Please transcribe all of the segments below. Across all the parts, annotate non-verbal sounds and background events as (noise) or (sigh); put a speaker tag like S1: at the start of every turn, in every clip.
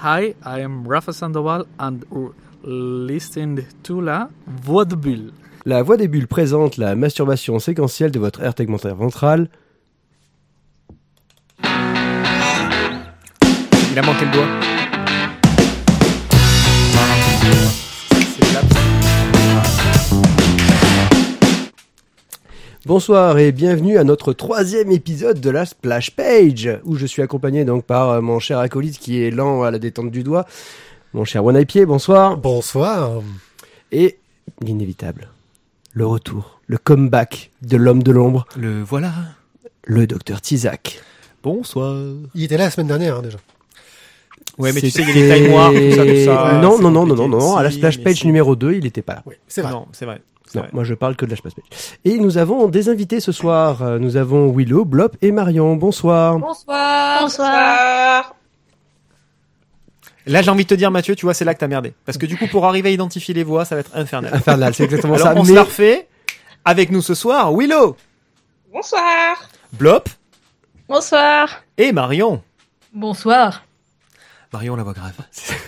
S1: Hi, I am Rafa Sandoval and listening to la Voix de Bulle.
S2: La voix des bulles présente la masturbation séquentielle de votre aire tegmentaire ventrale.
S3: Il a manqué le doigt.
S2: Bonsoir et bienvenue à notre troisième épisode de la Splash Page, où je suis accompagné donc par euh, mon cher acolyte qui est lent à la détente du doigt, mon cher One Pied, bonsoir,
S4: Bonsoir.
S2: et l'inévitable, le retour, le comeback de l'homme de l'ombre,
S3: Le voilà.
S2: le docteur Tizak.
S3: Bonsoir.
S4: Il était là la semaine dernière hein, déjà.
S3: Ouais, mais tu sais, il y a des tailles noires, tout ça, tout ça.
S2: Non, non, non, non, non, non, à la Splash Page numéro 2, il n'était pas là.
S4: Oui, c'est vrai.
S3: Non, c'est vrai.
S2: Non, moi je parle que de la Page. Et nous avons des invités ce soir. Euh, Nous avons Willow, Blop et Marion. Bonsoir.
S5: Bonsoir.
S6: Bonsoir.
S3: Là, j'ai envie de te dire, Mathieu, tu vois, c'est là que t'as merdé. Parce que du coup, pour arriver à identifier les voix, ça va être infernal.
S2: Infernal, c'est exactement
S3: Alors,
S2: ça.
S3: on
S2: mais-
S3: se la refait. Avec nous ce soir, Willow,
S6: Bonsoir.
S3: Blop
S5: Bonsoir.
S3: et Marion.
S5: Bonsoir.
S3: Marion, la voix grave.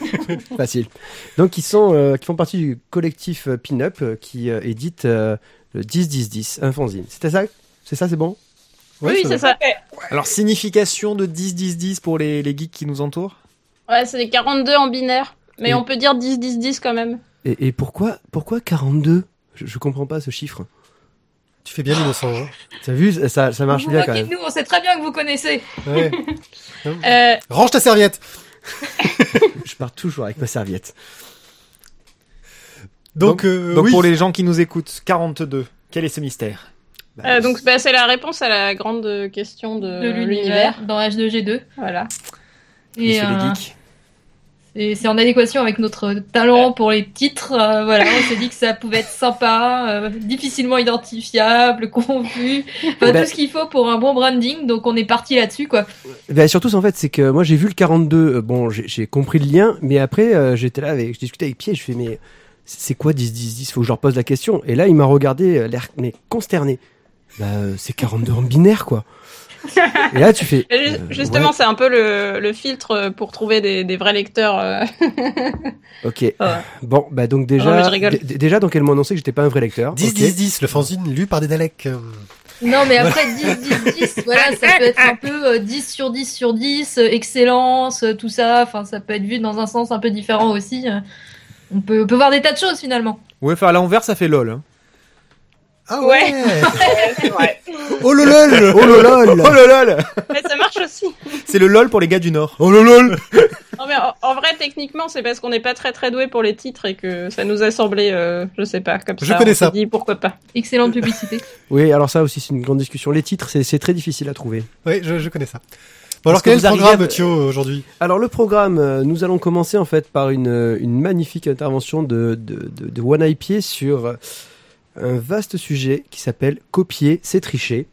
S3: (laughs)
S2: Facile. Donc ils sont, euh, qui font partie du collectif euh, Pin-Up euh, qui euh, édite euh, le 10-10-10, un fanzine. C'était ça? C'est ça, c'est bon?
S5: Oui, c'est ça.
S3: Alors, signification de 10-10-10 pour les, les geeks qui nous entourent?
S5: Ouais, c'est des 42 en binaire. Mais
S2: Et-
S5: on peut dire 10-10-10 quand même.
S2: et, et pourquoi, pourquoi 42 je, je comprends pas ce chiffre.
S4: Tu fais bien l'innocent. Hein.
S2: T'as vu, ça, ça marche
S5: Vous
S2: bien quand
S5: moquez
S2: même.
S5: de nous, on sait très bien que vous connaissez.
S4: Ouais. (laughs)
S5: Euh,
S4: Range ta serviette.
S2: Je pars toujours avec ma serviette.
S4: Donc, euh,
S3: Donc,
S4: oui.
S3: pour les gens qui nous écoutent, 42. Quel est ce mystère?
S2: Bah,
S5: euh, donc bah, c'est la réponse à la grande question de,
S7: de l'univers dans H2G2.
S5: Voilà.
S3: Et
S7: Et
S3: c'est les
S7: euh,
S3: geeks.
S7: C'est c'est en adéquation avec notre talent pour les titres. euh, voilà, on s'est dit que ça pouvait être sympa, euh, difficilement identifiable, confus, enfin, tout ce qu'il faut pour un bon branding. Donc on est parti là-dessus, quoi.
S2: Bah, surtout, en fait, c'est que moi j'ai vu le 42. euh, Bon, j'ai j'ai compris le lien, mais après euh, j'étais là avec, je discutais avec Pierre, je fais mais c'est quoi 10 10 10 Faut que je leur pose la question. Et là, il m'a regardé, l'air mais consterné. Bah, c'est 42 en binaire, quoi. Et là, tu fais. Euh,
S5: Justement,
S2: ouais,
S5: c'est un peu le, le filtre pour trouver des, des vrais lecteurs. euh. (laughs)
S2: ok.
S5: Ouais.
S2: Bon, bah donc
S5: Non,
S2: déjà,
S5: mais je rigole.
S2: d- déjà donc elles m'ont annoncé que j'étais pas un vrai lecteur.
S4: 10,
S2: ok.
S4: 10, 10, le fanzine lu par des Daleks. euh,
S7: Non, mais après 10, 10, 10, voilà, ça peut être un peu euh, 10 sur 10 sur 10, euh, excellence, euh, tout ça. Enfin, ça peut être vu dans un sens un peu différent aussi. euh. On peut, on peut voir des tas de choses finalement.
S3: Ouais, enfin, à l'envers, ça fait lol. hein.
S4: Ah
S5: Ouais. (laughs)
S4: oh lolol.
S2: Oh lol
S3: Oh le lol
S5: Mais ça marche aussi.
S3: C'est le lol pour les gars du Nord.
S4: Oh lolol.
S5: Non, mais en, en vrai, techniquement, c'est parce qu'on n'est pas très très doué pour les titres et que ça nous a semblé, euh, je sais pas, comme
S4: Je
S5: ça.
S4: connais
S5: on
S4: ça.
S5: dit pourquoi pas.
S7: Excellente publicité. (laughs)
S2: Oui, alors ça aussi c'est une grande discussion. Les titres, c'est très difficile à trouver.
S4: Oui, je, je connais ça. Bon, alors
S2: que
S4: quel est le programme,
S2: à-
S4: Thio, aujourd'hui?
S2: Alors le programme, euh, nous allons commencer en fait par une, euh, une magnifique intervention de, de, de, de One Eye Pied sur euh, un vaste sujet qui s'appelle Copier, c'est tricher.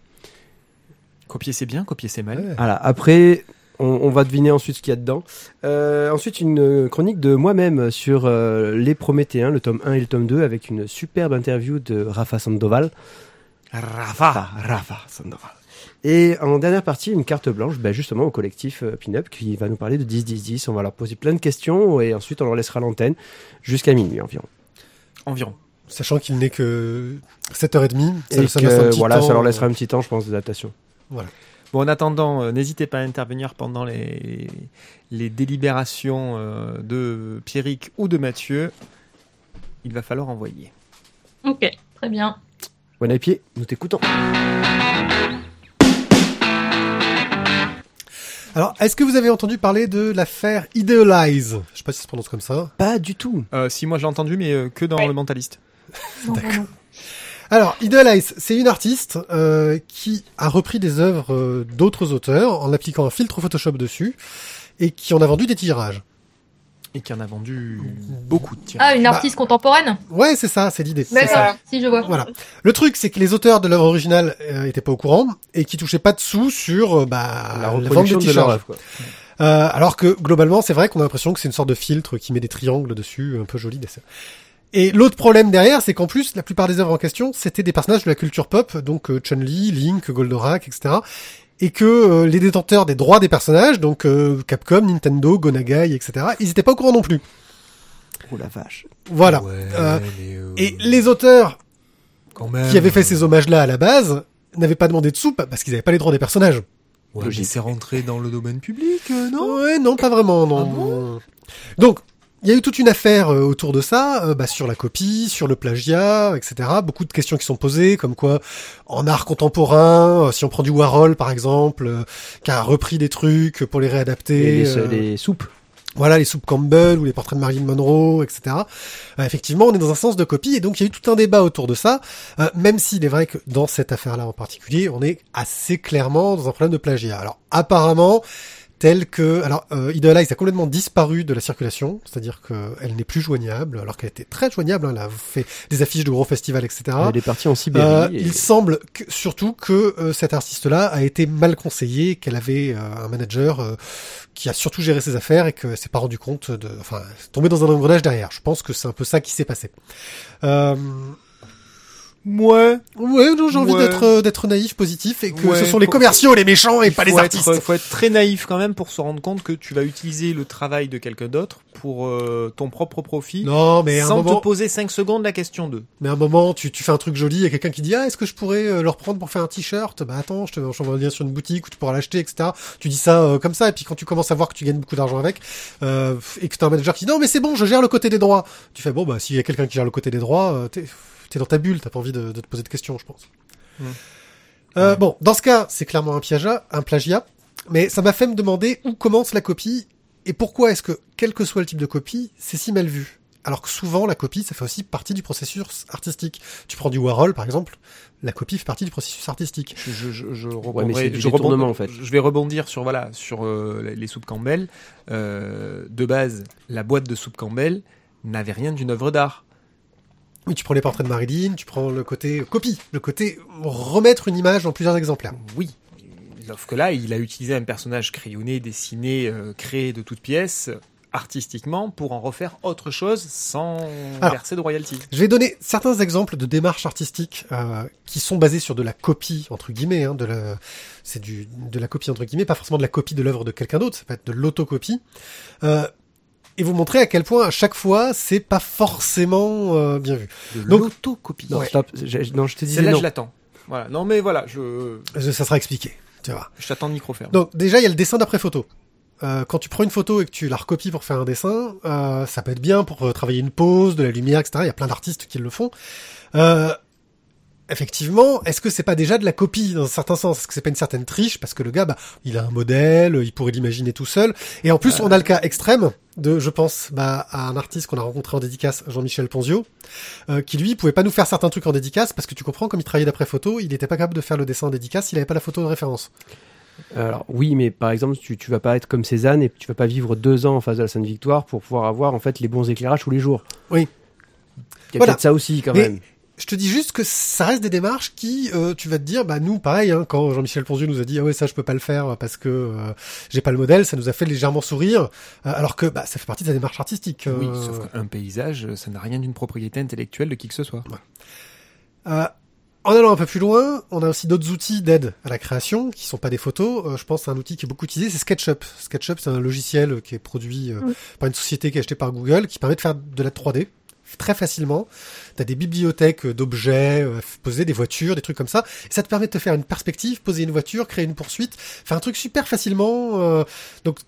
S3: Copier c'est bien, copier c'est mal.
S4: Ouais.
S2: Voilà, après, on, on va deviner ensuite ce qu'il y a dedans. Euh, ensuite, une chronique de moi-même sur euh, les Prométhéens, le tome 1 et le tome 2, avec une superbe interview de Rafa Sandoval.
S3: Rafa.
S2: Rafa Sandoval. Et en dernière partie, une carte blanche, ben justement au collectif euh, Pin-Up qui va nous parler de 10-10-10. On va leur poser plein de questions et ensuite on leur laissera l'antenne jusqu'à minuit environ.
S3: Environ.
S4: Sachant qu'il n'est que 7h30. Ça,
S2: et
S4: ça
S2: que,
S4: laisse un petit
S2: voilà,
S4: temps,
S2: ça leur laissera
S4: euh,
S2: un petit temps, je pense, d'adaptation.
S3: Bon, en attendant, euh, n'hésitez pas à intervenir pendant les, les délibérations euh, de Pierrick ou de Mathieu. Il va falloir envoyer.
S5: Ok.
S7: Très bien.
S2: Bon pied, nous t'écoutons.
S4: Alors, est-ce que vous avez entendu parler de l'affaire Idealize? Je sais pas si ça se prononce comme ça.
S2: Pas du tout.
S3: Euh, si moi je l'ai entendu, mais euh, que dans
S6: Ouais.
S3: le mentaliste.
S4: D'accord. Alors, Idealize, c'est une artiste euh, qui a repris des œuvres euh, d'autres auteurs en appliquant un filtre Photoshop dessus et qui en a vendu des tirages.
S3: Et qui en a vendu beaucoup de tiens.
S7: Ah, une
S4: Bah,
S7: artiste contemporaine?
S4: Ouais, c'est ça, c'est l'idée. c'est ça.
S7: Si, je vois.
S4: Voilà. Le truc, c'est que les auteurs de l'œuvre originale euh, étaient pas au courant et qui touchaient pas de sous sur euh, bah,
S2: La
S4: vente
S2: reproduction
S4: des
S2: de
S4: t-shirts.
S2: quoi.
S4: Euh, alors que globalement, c'est vrai qu'on a l'impression que c'est une sorte de filtre qui met des triangles dessus, un peu joli. des- Et l'autre problème derrière, c'est qu'en plus, la plupart des œuvres en question, c'était des personnages de la culture pop, donc euh, Chun-Li, Link, Goldorak, etc. et que euh, les détenteurs des droits des personnages, donc euh, Capcom, Nintendo, Gonagai, etc., ils étaient pas au courant non plus.
S2: Oh la vache.
S4: Voilà.
S3: Ouais,
S4: Euh,
S3: mais, euh,
S4: et les auteurs
S3: quand même,
S4: qui avaient fait ces hommages-là à la base n'avaient pas demandé de sous parce qu'ils n'avaient pas les droits des personnages.
S3: Ouais, mais c'est rentré dans le domaine public, euh, non?
S4: Ouais, non, pas vraiment, non. Donc, il y a eu toute une affaire euh, autour de ça, euh, bah, sur la copie, sur le plagiat, etc. Beaucoup de questions qui sont posées, comme quoi, en art contemporain, euh, si on prend du Warhol, par exemple, euh, qui a repris des trucs pour les réadapter.
S2: Les, les soupes.
S4: Voilà, les soupes Campbell ou les portraits de Marilyn Monroe, etc. Euh, effectivement, on est dans un sens de copie et donc il y a eu tout un débat autour de ça, euh, même s'il est vrai que dans cette affaire-là en particulier, on est assez clairement dans un problème de plagiat. Alors apparemment, tel que... Alors, euh, Idolize a complètement disparu de la circulation, c'est-à-dire qu'elle n'est plus joignable, alors qu'elle était très joignable, hein, elle a fait des affiches de gros festivals, etc.
S2: Elle est partie en Sibérie.
S4: Euh,
S2: et-
S4: Il semble que, surtout que euh, cet artiste-là a été mal conseillé, qu'elle avait euh, un manager euh, qui a surtout géré ses affaires et que s'est pas rendu compte de, enfin, tombé dans un engrenage derrière. Je pense que c'est un peu ça qui s'est passé.
S3: Ouais.
S4: ouais, j'ai envie
S3: Ouais.
S4: d'être euh, d'être naïf, positif et que
S3: Ouais,
S4: ce sont les commerciaux les méchants et
S3: Il
S4: pas les artistes.
S3: Être, faut être très naïf quand même pour se rendre compte que tu vas utiliser le travail de quelqu'un d'autre pour euh, ton propre profit.
S4: Non, mais à un
S3: sans
S4: moment,
S3: te poser 5 secondes la question 2.
S4: mais à un moment, tu, tu fais un truc joli et quelqu'un qui dit ah est-ce que je pourrais euh, le reprendre pour faire un t-shirt? Bah attends, je te je t'envoie un lien sur une boutique où tu pourras l'acheter, etc. Tu dis ça euh, comme ça et puis quand tu commences à voir que tu gagnes beaucoup d'argent avec euh, et que t'as un manager qui dit non mais c'est bon, je gère le côté des droits. Tu fais bon bah s'il y a quelqu'un qui gère le côté des droits, euh, t'es t'es dans ta bulle, t'as pas envie de, de te poser de questions, je pense.
S3: Hmm.
S4: Euh, Bon, dans ce cas, c'est clairement un plagiat, un plagiat, mais ça m'a fait me demander où commence la copie et pourquoi est-ce que, quel que soit le type de copie, c'est si mal vu. Alors que souvent, la copie, ça fait aussi partie du processus artistique. Tu prends du Warhol, par exemple, la copie fait partie du processus artistique.
S3: Je, je, je, je
S2: mais
S3: rebondirai-
S2: c'est du
S3: je rebond-
S2: détournement, en fait.
S3: Je vais rebondir sur voilà sur euh, les- les soupes Campbell. Euh, de base, la boîte de soupe Campbell n'avait rien d'une œuvre d'art.
S4: Oui, tu prends les portraits de Marilyn, tu prends le côté copie, le côté remettre une image en plusieurs exemplaires.
S3: Oui. Sauf que là, il a utilisé un personnage crayonné, dessiné, euh, créé de toutes pièces, artistiquement, pour en refaire autre chose sans
S4: Alors.
S3: verser de royalties.
S4: Je vais donner certains exemples de démarches artistiques euh, qui sont basées sur de la copie entre guillemets, hein, de la, c'est du de la copie entre guillemets, pas forcément de la copie de l'œuvre de quelqu'un d'autre, ça peut être de l'autocopie. Euh, et vous montrer à quel point à chaque fois c'est pas forcément euh, bien vu.
S3: De
S4: Donc-
S3: l'autocopie.
S2: Non,
S4: Ouais.
S2: stop. J'ai- Non, je te disais
S3: Celle-là,
S2: non.
S3: je l'attends. Voilà. Non, mais voilà, je,
S4: Ça sera expliqué, tu vois.
S3: je t'attends de micro ferme.
S4: Donc déjà il y a le dessin d'après photo. Euh, quand tu prends une photo et que tu la recopies pour faire un dessin, euh, ça peut être bien pour euh, travailler une pose, de la lumière, etc. Il y a plein d'artistes qui le font. Euh, effectivement, est-ce que c'est pas déjà de la copie dans un certain sens? Est-ce que c'est pas une certaine triche? Parce que le gars, bah, il a un modèle, il pourrait l'imaginer tout seul. Et en plus, on a le cas extrême de, je pense, bah, à un artiste qu'on a rencontré en dédicace, Jean-Michel Ponzio, euh, qui lui pouvait pas nous faire certains trucs en dédicace parce que tu comprends, comme il travaillait d'après photo, il était pas capable de faire le dessin en dédicace, il avait pas la photo de référence.
S2: Alors oui, mais par exemple, tu, tu vas pas être comme Cézanne et tu vas pas vivre deux ans en face de la Sainte Victoire pour pouvoir avoir en fait les bons éclairages tous les jours.
S4: Oui.
S2: Il y a
S4: Voilà.
S2: peut-être ça aussi quand
S4: Mais-
S2: même.
S4: Je te dis juste que ça reste des démarches qui, euh, tu vas te dire, bah nous, pareil, hein, quand Jean-Michel Ponzieu nous a dit, ah ouais, ça je peux pas le faire parce que euh, j'ai pas le modèle, ça nous a fait légèrement sourire, euh, alors que bah ça fait partie de la démarche artistique.
S3: Oui,
S4: euh.
S3: sauf qu'un paysage, ça n'a rien d'une propriété intellectuelle de qui que ce soit.
S4: Euh, en allant un peu plus loin, on a aussi d'autres outils d'aide à la création qui sont pas des photos. Euh, je pense à un outil qui est beaucoup utilisé, c'est SketchUp. SketchUp, c'est un logiciel qui est produit euh,
S5: Oui.
S4: par une société qui est achetée par Google, qui permet de faire de la 3D très facilement. Tu as des bibliothèques euh, d'objets, euh, poser des voitures, des trucs comme ça. Et ça te permet de te faire une perspective, poser une voiture, créer une poursuite, faire un truc super facilement. euh, donc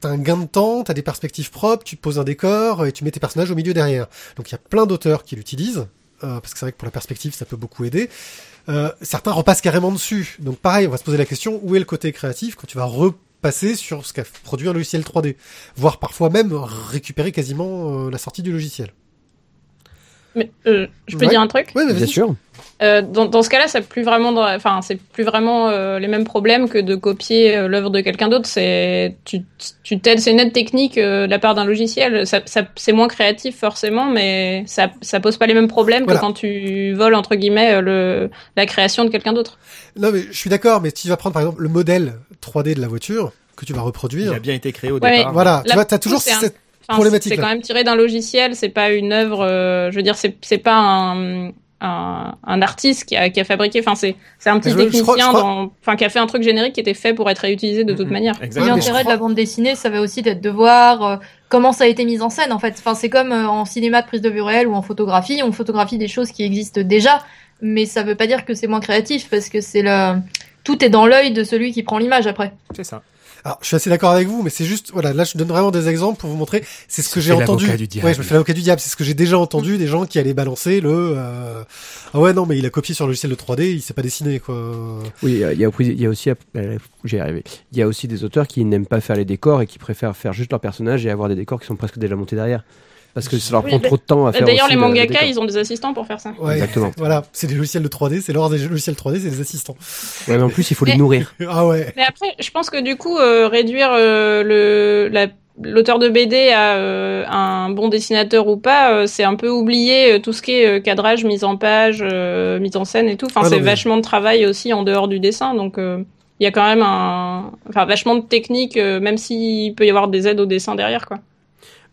S4: T'as un gain de temps, t'as des perspectives propres, tu poses un décor et tu mets tes personnages au milieu derrière. Donc il y a plein d'auteurs qui l'utilisent, parce que c'est vrai que pour la perspective ça peut beaucoup aider. Certains repassent carrément dessus. Donc pareil, on va se poser la question où est le côté créatif quand tu vas repasser sur ce qu'a produit un logiciel 3D, voire parfois même récupérer quasiment la sortie du logiciel.
S5: Mais euh, je peux
S4: Ouais.
S5: dire un truc
S4: mais
S2: Bien sûr.
S5: Euh, dans, dans ce cas-là, c'est plus vraiment, dans- enfin, c'est plus vraiment euh, les mêmes problèmes que de copier euh, l'œuvre de quelqu'un d'autre. C'est tu tu t'aides, c'est une aide technique euh, de la part d'un logiciel. Ça, ça c'est moins créatif forcément, mais ça ça pose pas les mêmes problèmes
S4: Voilà.
S5: que quand tu voles entre guillemets le la création de quelqu'un d'autre.
S4: Non mais je suis d'accord, mais si tu vas prendre par exemple le modèle 3D de la voiture que tu vas
S3: Il
S4: reproduire,
S3: a bien été créé au
S5: Ouais,
S3: départ.
S4: voilà, tu
S5: Là,
S4: vois,
S5: coup,
S4: toujours cette
S5: Enfin, C'est quand même tiré d'un logiciel. C'est pas une œuvre. euh, je veux dire, c'est c'est pas un un, un artiste qui a, qui a fabriqué. Enfin, c'est c'est un petit
S4: Je- je
S5: technicien
S4: crois- je crois-
S5: dans, enfin, qui a fait un truc générique qui était fait pour être réutilisé de toute manière.
S3: Exactement.
S4: mais je
S7: L'intérêt de la bande dessinée, ça va aussi d'être de voir euh, comment ça a été mis en scène en fait. Enfin, c'est comme euh, en cinéma de prise de vue réelle ou en photographie, on photographie des choses qui existent déjà, mais ça veut pas dire que c'est moins créatif parce que c'est le tout est dans l'œil de celui qui prend l'image après.
S3: C'est ça.
S4: Alors, je suis assez d'accord avec vous, mais c'est juste, voilà, là, je donne vraiment des exemples pour vous montrer. C'est ce que j'ai entendu.
S3: l'avocat du diable.
S4: Ouais, je me fais l'avocat du diable. C'est ce que j'ai déjà entendu des gens qui allaient balancer le, euh, ah ouais, non, mais il a copié sur le logiciel de 3D, il sait pas dessiner, quoi.
S2: Oui, il y a, il y a y a aussi, euh, j'y arrivé. Il y a aussi des auteurs qui n'aiment pas faire les décors et qui préfèrent faire juste leur personnage et avoir des décors qui sont presque déjà montés derrière. Parce que ça leur
S5: Oui,
S2: prend
S5: bah-
S2: trop de temps à faire.
S5: D'ailleurs, les
S2: le- le
S5: mangaka, ils ont des assistants pour faire ça.
S4: Ouais.
S2: Exactement. (laughs)
S4: Voilà. C'est des logiciels de 3D, c'est l'or des logiciels 3D, c'est des assistants.
S2: Ouais, mais en plus, il faut les nourrir. (laughs)
S4: Ah ouais.
S5: Mais après, je pense que du coup, euh, réduire euh, le la l'auteur de BD à euh, un bon dessinateur ou pas, euh, c'est un peu oublier euh, tout ce qui est euh, cadrage, mise en page, euh, mise en scène et tout. Enfin,
S4: Ah
S5: c'est
S4: mais-
S5: vachement de travail aussi en dehors du dessin, donc euh, il y a quand même un, enfin, vachement de technique, euh, même s'il peut y avoir des aides au dessin derrière, quoi.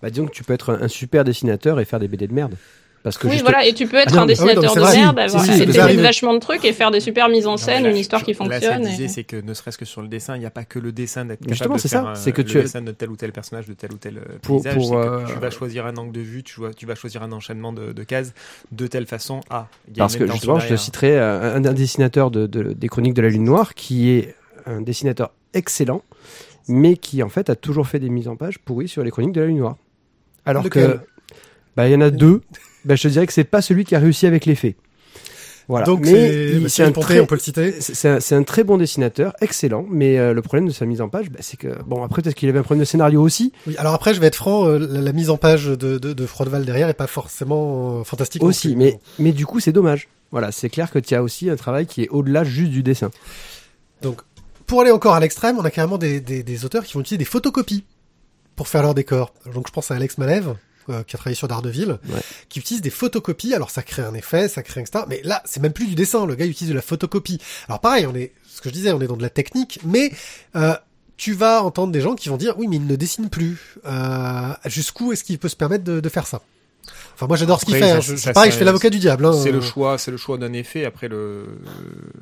S2: Bah, disons que tu peux être un, un super dessinateur et faire des BD de merde. Parce que
S5: Oui,
S2: juste-
S5: voilà, et tu peux être
S2: Ah non,
S5: un
S2: mais-
S4: ah oui, non,
S5: dessinateur de merde,
S4: Si,
S5: avoir
S4: si, arriver.
S5: vachement de trucs et faire des super mises en scène,
S3: là,
S5: une histoire qui
S3: Là, ce
S5: fonctionne.
S3: disait,
S5: et-
S3: c'est que ne serait-ce que sur le dessin, il n'y a pas que le dessin d'être capable
S2: justement,
S3: de faire
S2: ça,
S3: un-
S2: c'est que
S3: le
S2: tu
S3: dessin de tel ou tel personnage, de tel ou tel euh,
S2: Pour-
S3: paysage.
S2: pour,
S3: c'est que
S2: euh,
S3: Tu vas choisir un angle de vue, tu, vois, tu vas choisir un enchaînement de, de cases de telle façon. Ah,
S2: Parce que justement, je te citerai euh, un, un dessinateur de, de- des Chroniques de la Lune Noire qui est un dessinateur excellent, mais qui en fait a toujours fait des mises en page pourries sur les Chroniques de la Lune Noire. Alors
S4: Lequel?
S2: que, bah, il y en a deux. Bah, je te dirais que c'est pas celui qui a réussi avec les. Voilà.
S4: Donc,
S2: mais
S4: c'est,
S2: un très,
S4: on peut le citer?
S2: c'est un, très bon dessinateur, excellent, mais euh, le problème de sa mise en page, bah, c'est que bon après peut-être qu'il avait un problème de scénario aussi,
S4: Oui, alors après, je vais être franc, euh, la, la mise en page de, de, de Frodeval derrière est pas forcément euh, fantastique.
S2: aussi, mais mais du coup c'est dommage. Voilà, c'est clair que tu as aussi un travail qui est au-delà juste du dessin.
S4: Donc, pour aller encore à l'extrême, on a carrément des, des, des auteurs qui vont utiliser des photocopies pour faire leur décor. Donc, je pense à Alex Malev, euh, qui a travaillé sur Daredevil,
S2: Ouais.
S4: qui utilise des photocopies. Alors, ça crée un effet, ça crée un etc. Mais là, c'est même plus du dessin. Le gars utilise de la photocopie. Alors, pareil, on est, ce que je disais, on est dans de la technique, mais euh, tu vas entendre des gens qui vont dire, oui, mais il ne dessine plus. Euh, Jusqu'où est-ce qu'il peut se permettre de, de faire ça? Enfin, moi, j'adore ce qu'il fait.
S3: ça-
S4: hein. Je,
S3: ça-
S4: pareil,
S3: ça-
S4: je fais l'avocat du diable. hein.
S3: C'est le choix, c'est le choix d'un effet. Après, le,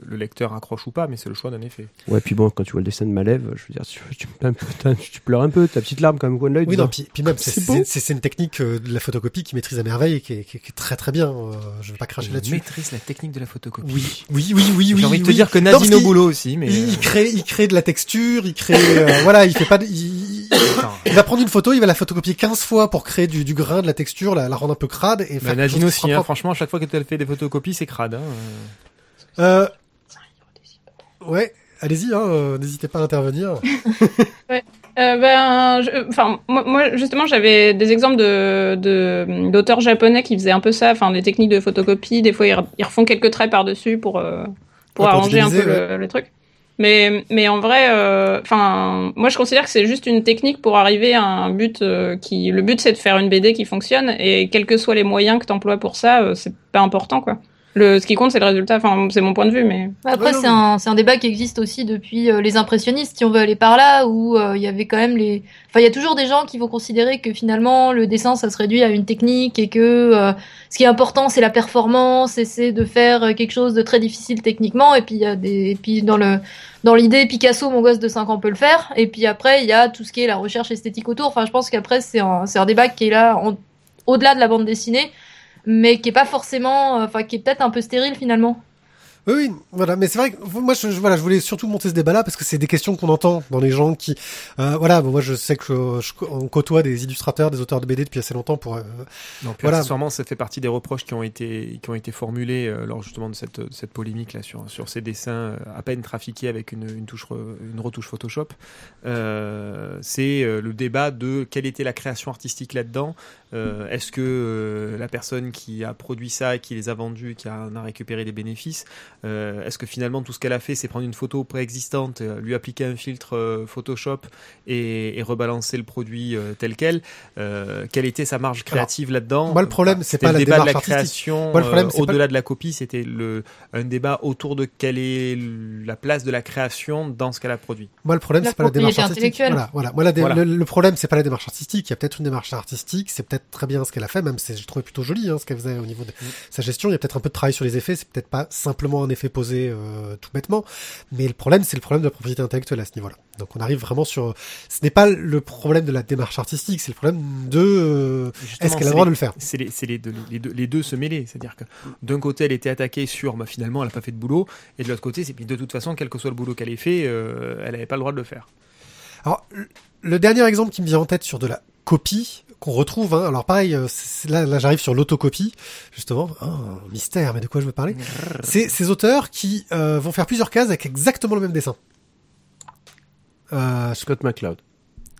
S3: le lecteur accroche ou pas, mais c'est le choix d'un effet.
S2: Ouais, puis bon, quand tu vois le dessin de Malev, je veux dire, tu, pleures un peu, ta petite larme comme au coin de l'œil.
S4: Oui, non, puis, puis même, c'est une technique euh, de la photocopie qui maîtrise à merveille et qui est, qui est- qui est très très bien. euh, je vais pas cracher
S3: Il
S4: là-dessus.
S3: maîtrise la technique de la photocopie.
S4: Oui, oui, oui, oui, oui.
S3: J'ai envie de te dire que Nadine boulot aussi, mais.
S4: Il, il crée, il crée de la texture, il crée, euh, (laughs) voilà, il fait pas, de- il, va prendre une photo, il va la photocopier 15 fois pour créer du, du grain, de la texture, la, la rendre un peu crade et
S3: Bah, Nadine aussi, hein, franchement, à chaque fois que tu fait des photocopies, c'est crade. Hein.
S4: Euh, ouais, allez-y, hein, euh, n'hésitez pas à intervenir. (laughs)
S5: Euh, ben, je- enfin, moi, moi, justement, j'avais des exemples de de- d'auteurs japonais qui faisaient un peu ça, enfin, des techniques de photocopie. Des fois, ils, re- ils refont quelques traits par dessus pour euh, pour
S4: Ouais, pour
S5: arranger un peu le truc. Mais mais en vrai, euh, enfin, moi, je considère que c'est juste une technique pour arriver à un but euh, qui. Le but, c'est de faire une BD qui fonctionne, et quels que soient les moyens que t'emploies pour ça, euh, c'est pas important, quoi. Le, ce qui compte, c'est le résultat. Enfin, c'est mon point de vue, mais.
S7: Après,
S4: Ouais, non,
S7: c'est un, c'est un débat qui existe aussi depuis euh, les impressionnistes, si on veut aller par là, où euh, il y avait quand même les. Enfin, il y a toujours des gens qui vont considérer que finalement le dessin, ça se réduit à une technique et que euh, ce qui est important, c'est la performance et c'est de faire euh, quelque chose de très difficile techniquement. Et puis il y a des, et puis dans le, dans l'idée, Picasso, mon gosse de 5 ans peut le faire. Et puis après, il y a tout ce qui est la recherche esthétique autour. Enfin, je pense qu'après, c'est un, c'est un débat qui est là en- au-delà de la bande dessinée mais qui est pas forcément, euh, enfin qui est peut-être un peu stérile finalement.
S4: Oui, oui, voilà, mais c'est vrai que moi, je, je- voilà, je voulais surtout monter ce débat-là parce que c'est des questions qu'on entend dans les gens qui, euh, voilà, bon, moi je sais que je, je- on côtoie des illustrateurs, des auteurs de BD depuis assez longtemps pour, euh,
S3: Non, puis
S4: Voilà.
S3: accessoirement, ça fait partie des reproches qui ont été, qui ont été formulés euh, lors justement de cette, cette polémique là sur, sur ces dessins euh, à peine trafiqués avec une, une, touche, re- une retouche Photoshop. Euh, c'est euh, le débat de quelle était la création artistique là-dedans. Euh, Est-ce que euh, la personne qui a produit ça, et qui les a vendus, qui a, en a récupéré les bénéfices, euh, est-ce que finalement tout ce qu'elle a fait, c'est prendre une photo préexistante, euh, lui appliquer un filtre euh, Photoshop et, et rebalancer le produit euh, tel quel Euh, Quelle était sa marge créative là-dedans?
S4: moi, le problème,
S3: Bah,
S4: c'est
S3: c'était
S4: pas
S3: le
S4: la
S3: débat de la création.
S4: Moi, le problème,
S3: euh,
S4: c'est pas
S3: au-delà de la copie, c'était le un débat autour de quelle est la place de la création dans ce qu'elle a produit.
S4: Moi, le problème, c'est pas la démarche artistique. Voilà, voilà. Moi, la dé-
S3: Voilà.
S4: Le, le problème, c'est pas la démarche artistique. Il y a peut-être une démarche artistique. C'est peut-être très bien ce qu'elle a fait, même si j'ai trouvé plutôt joli hein, ce qu'elle faisait au niveau de sa gestion. Il y a peut-être un peu de travail sur les effets. C'est peut-être pas simplement un effet posé euh, tout bêtement. Mais le problème, c'est le problème de la propriété intellectuelle à ce niveau-là. Donc, on arrive vraiment sur. Ce n'est pas le problème de la démarche artistique. C'est le problème de. euh, Est-ce qu'elle a le droit de le faire?
S3: C'est les, deux, les, deux, les deux se mêler. C'est-à-dire que d'un côté, elle était attaquée sur bah, finalement, elle n'a pas fait de boulot. Et de l'autre côté, c'est de toute façon, quel que soit le boulot qu'elle ait fait, euh, elle n'avait pas le droit de le faire.
S4: Alors, le- le dernier exemple qui me vient en tête sur de la copie qu'on retrouve, hein, alors pareil, euh, là, là j'arrive sur l'autocopie, justement, oh, mystère, mais de quoi je veux parler? C'est ces auteurs qui euh, vont faire plusieurs cases avec exactement le même dessin. Euh,
S2: Scott McCloud.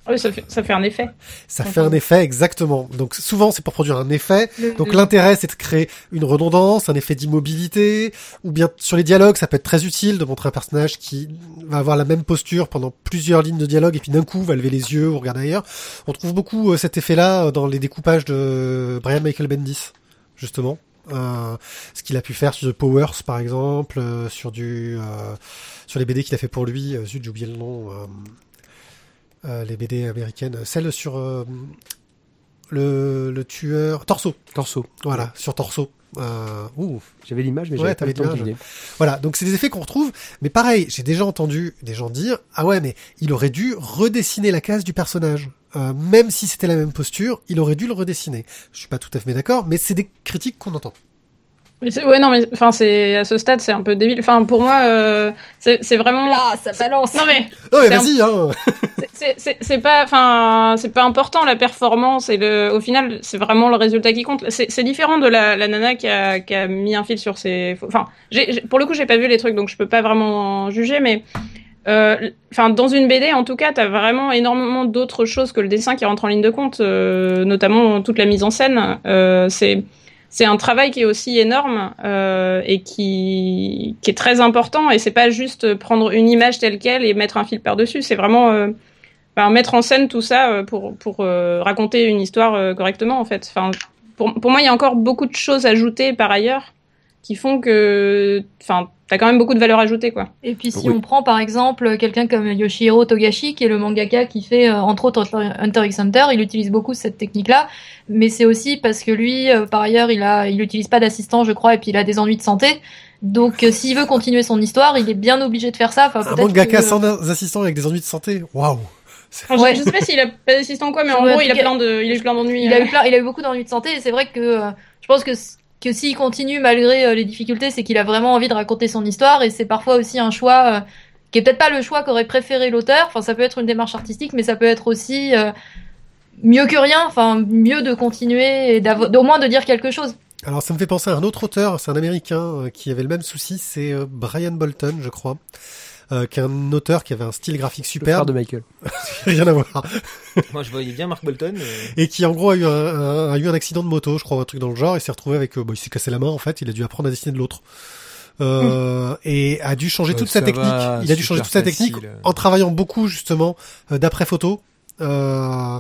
S5: Oui, ça fait, ça fait un effet.
S4: ça fait un effet exactement. Donc souvent c'est pour produire un effet.
S7: Le-
S4: Donc
S7: le-
S4: l'intérêt c'est de créer une redondance, un effet d'immobilité, ou bien sur les dialogues ça peut être très utile de montrer un personnage qui va avoir la même posture pendant plusieurs lignes de dialogue et puis d'un coup va lever les yeux ou regarder ailleurs. On trouve beaucoup euh, cet effet-là euh, dans les découpages de Brian Michael Bendis justement. Euh, ce qu'il a pu faire sur The Powers par exemple, euh, sur du euh, sur les BD qu'il a fait pour lui. Euh, zut j'ai oublié le nom. Euh, les BD américaines, celle sur euh, le, le tueur Torso.
S2: Torso.
S4: Voilà, sur Torso. Euh,
S2: J'avais l'image, mais
S4: Ouais,
S2: j'avais pas
S4: l'image. voilà, donc c'est des effets qu'on retrouve, mais pareil, j'ai déjà entendu des gens dire ah ouais, mais il aurait dû redessiner la case du personnage. Euh, même si c'était la même posture, il aurait dû le redessiner. Je suis pas tout à fait d'accord, mais c'est des critiques qu'on entend.
S5: Mais ouais, non, mais enfin, c'est à ce stade, c'est un peu débile. Enfin, pour moi, euh, c'est c'est vraiment.
S7: Là, ça balance.
S5: Non mais
S4: Non mais
S5: C'est un-
S4: vas-y, hein.
S5: c'est- c'est- c'est c'est pas, enfin, c'est pas important la performance et le. Au final, c'est vraiment le résultat qui compte. C'est c'est différent de la, la nana qui a, qui a mis un fil sur ses. Enfin, j'ai j'ai- pour le coup, j'ai pas vu les trucs, donc je peux pas vraiment juger, mais. euh, Enfin, dans une BD, en tout cas, t'as vraiment énormément d'autres choses que le dessin qui rentre en ligne de compte, euh, notamment toute la mise en scène. Euh, c'est c'est un travail qui est aussi énorme euh, et qui, qui est très important. Et c'est pas juste prendre une image telle quelle et mettre un fil par-dessus. C'est vraiment euh, enfin, mettre en scène tout ça euh, pour, pour euh, raconter une histoire euh, correctement, en fait. Enfin, pour, pour moi, il y a encore beaucoup de choses ajoutées par ailleurs qui font que enfin, t'as quand même beaucoup de valeur ajoutée, quoi.
S7: Et puis si
S2: Oui.
S7: on prend par exemple quelqu'un comme Yoshihiro Togashi, qui est le mangaka qui fait euh, entre autres Hunter x Hunter, il utilise beaucoup cette technique-là, mais c'est aussi parce que lui, euh, par ailleurs, il a, il utilise pas d'assistant, je crois, et puis il a des ennuis de santé. Donc euh, s'il veut continuer son histoire, il est bien obligé de faire ça. Enfin,
S4: Un mangaka
S7: que-
S4: sans assistant avec des ennuis de santé? Waouh.
S7: Ouais.
S5: je, sais pas s'il a pas d'assistant ou quoi, mais en gros, il a plein de, il a eu plein d'ennuis.
S7: Il a eu plein, il a eu beaucoup d'ennuis de santé et c'est vrai que euh, je pense que que s'il continue malgré euh, les difficultés, c'est qu'il a vraiment envie de raconter son histoire et c'est parfois aussi un choix euh, qui est peut-être pas le choix qu'aurait préféré l'auteur. Enfin, ça peut être une démarche artistique, mais ça peut être aussi euh, mieux que rien. Enfin, mieux de continuer et d'au moins de dire quelque chose.
S4: Alors ça me fait penser à un autre auteur, c'est un américain euh, qui avait le même souci, c'est Brian Bolton, je crois. Euh, qui est un auteur qui avait un style graphique superbe,
S2: de Michael. (laughs)
S4: rien à voir, (laughs)
S3: Moi, je voyais bien Mark Bolton. euh,
S4: et qui en gros a eu un, un- a eu un accident de moto, je crois, un truc dans le genre, et s'est retrouvé avec, euh, bon, il s'est cassé la main en fait, il a dû apprendre à dessiner de l'autre, euh, et a dû changer
S3: Ouais,
S4: toute sa technique.
S3: va,
S4: il a dû changer
S3: super
S4: toute sa technique
S3: facile.
S4: en travaillant beaucoup justement euh, d'après photo. Euh,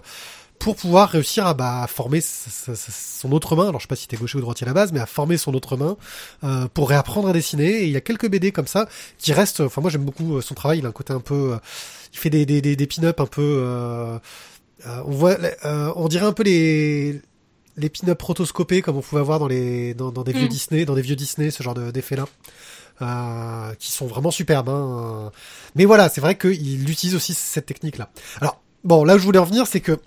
S4: pour pouvoir réussir à bah, former sa- sa- sa- son autre main, alors je sais pas si t'es gaucher ou droitier à la base, mais à former son autre main euh, pour réapprendre à dessiner. Et il y a quelques BD comme ça qui restent. Enfin moi j'aime beaucoup euh, son travail. Il a un côté un peu, euh, il fait des des des, des pin-up un peu. euh, on voit, on dirait un peu les les pin-up rotoscopés comme on pouvait avoir dans les dans, dans des vieux
S5: Mm.
S4: Disney, dans des vieux Disney, ce genre de- d'effets là. Euh, qui sont vraiment superbes. Hein. Mais voilà, c'est vrai qu'il utilise aussi cette technique-là. Alors, bon, là où je voulais en venir, c'est que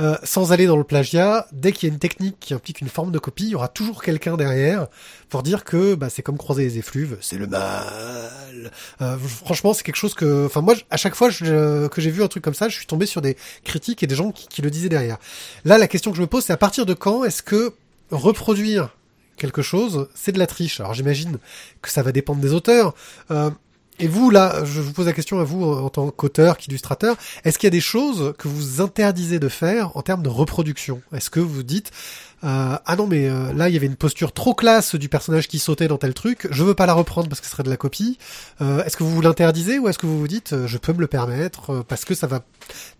S4: euh, sans aller dans le plagiat, dès qu'il y a une technique qui implique une forme de copie, il y aura toujours quelqu'un derrière pour dire que bah, c'est comme croiser les effluves, c'est le mal. Euh, franchement, c'est quelque chose que, enfin moi, à chaque fois que j'ai vu un truc comme ça, je suis tombé sur des critiques et des gens qui, qui le disaient derrière. Là, la question que je me pose, c'est à partir de quand est-ce que reproduire quelque chose, c'est de la triche? Alors j'imagine que ça va dépendre des auteurs. Euh, Et vous, là, je vous pose la question à vous en en tant qu'auteur, qu'illustrateur, est-ce qu'il y a des choses que vous interdisez de faire en termes de reproduction? Est-ce que vous dites euh, ah non mais euh, là il y avait une posture trop classe du personnage qui sautait dans tel truc, je veux pas la reprendre parce que ce serait de la copie. Euh, est-ce que vous vous l'interdisez ou est-ce que vous vous dites euh, je peux me le permettre euh, parce que ça va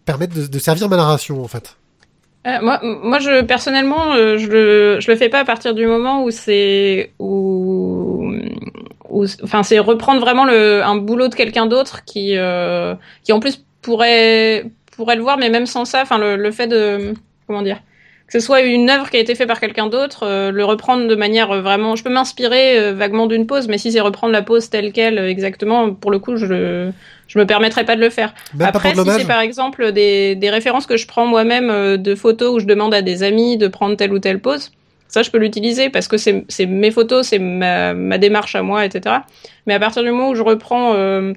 S4: permettre de, de servir ma narration en fait?
S5: Euh, moi, moi, je personnellement, euh, je le, je le fais pas à partir du moment où c'est où, où enfin, c'est reprendre vraiment le, un boulot de quelqu'un d'autre qui, euh, qui en plus pourrait, pourrait le voir, mais même sans ça, enfin, le, le fait de, comment dire, que ce soit une œuvre qui a été faite par quelqu'un d'autre, euh, le reprendre de manière euh, vraiment, je peux m'inspirer euh, vaguement d'une pose, mais si c'est reprendre la pose telle quelle euh, exactement, pour le coup, je le, je me permettrais pas de le faire.
S4: Même
S5: Après, si c'est par exemple des, des références que je prends moi-même de photos où je demande à des amis de prendre telle ou telle pose, ça je peux l'utiliser parce que c'est mes photos, c'est ma, ma démarche à moi, etc. Mais à partir du moment où je reprends euh,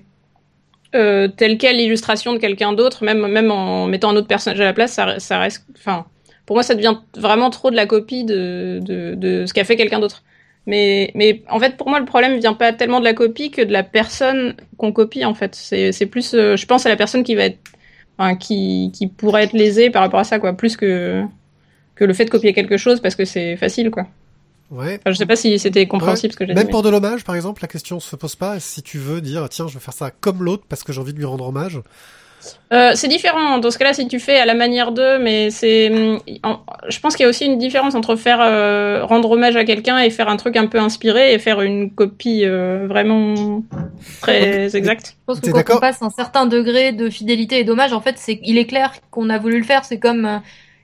S5: euh, telle quelle l'illustration de quelqu'un d'autre, même même en mettant un autre personnage à la place, ça, reste, enfin, pour moi ça devient vraiment trop de la copie de ce qu'a fait quelqu'un d'autre. Mais, mais en fait, pour moi, le problème vient pas tellement de la copie que de la personne qu'on copie, en fait. C'est plus, euh, je pense à la personne qui va être, enfin, qui, qui pourrait être lésée par rapport à ça, quoi. Plus que, que le fait de copier quelque chose parce que c'est facile, quoi.
S4: Ouais.
S5: Enfin, je sais pas si c'était compréhensible ce que j'ai dit.
S4: Même
S5: mais-
S4: pour de l'hommage, par exemple, la question se pose pas. Si tu veux dire, tiens, je vais faire ça comme l'autre parce que j'ai envie de lui rendre hommage.
S5: Euh, c'est différent. Dans ce cas-là, si tu fais à la manière d'eux, mais c'est, en- je pense qu'il y a aussi une différence entre faire euh, rendre hommage à quelqu'un et faire un truc un peu inspiré et faire une copie euh, vraiment très exacte.
S7: Je pense que quand
S4: d'accord
S7: on passe un certain degré de fidélité et d'hommage, en fait, c'est, il est clair qu'on a voulu le faire. C'est comme, euh,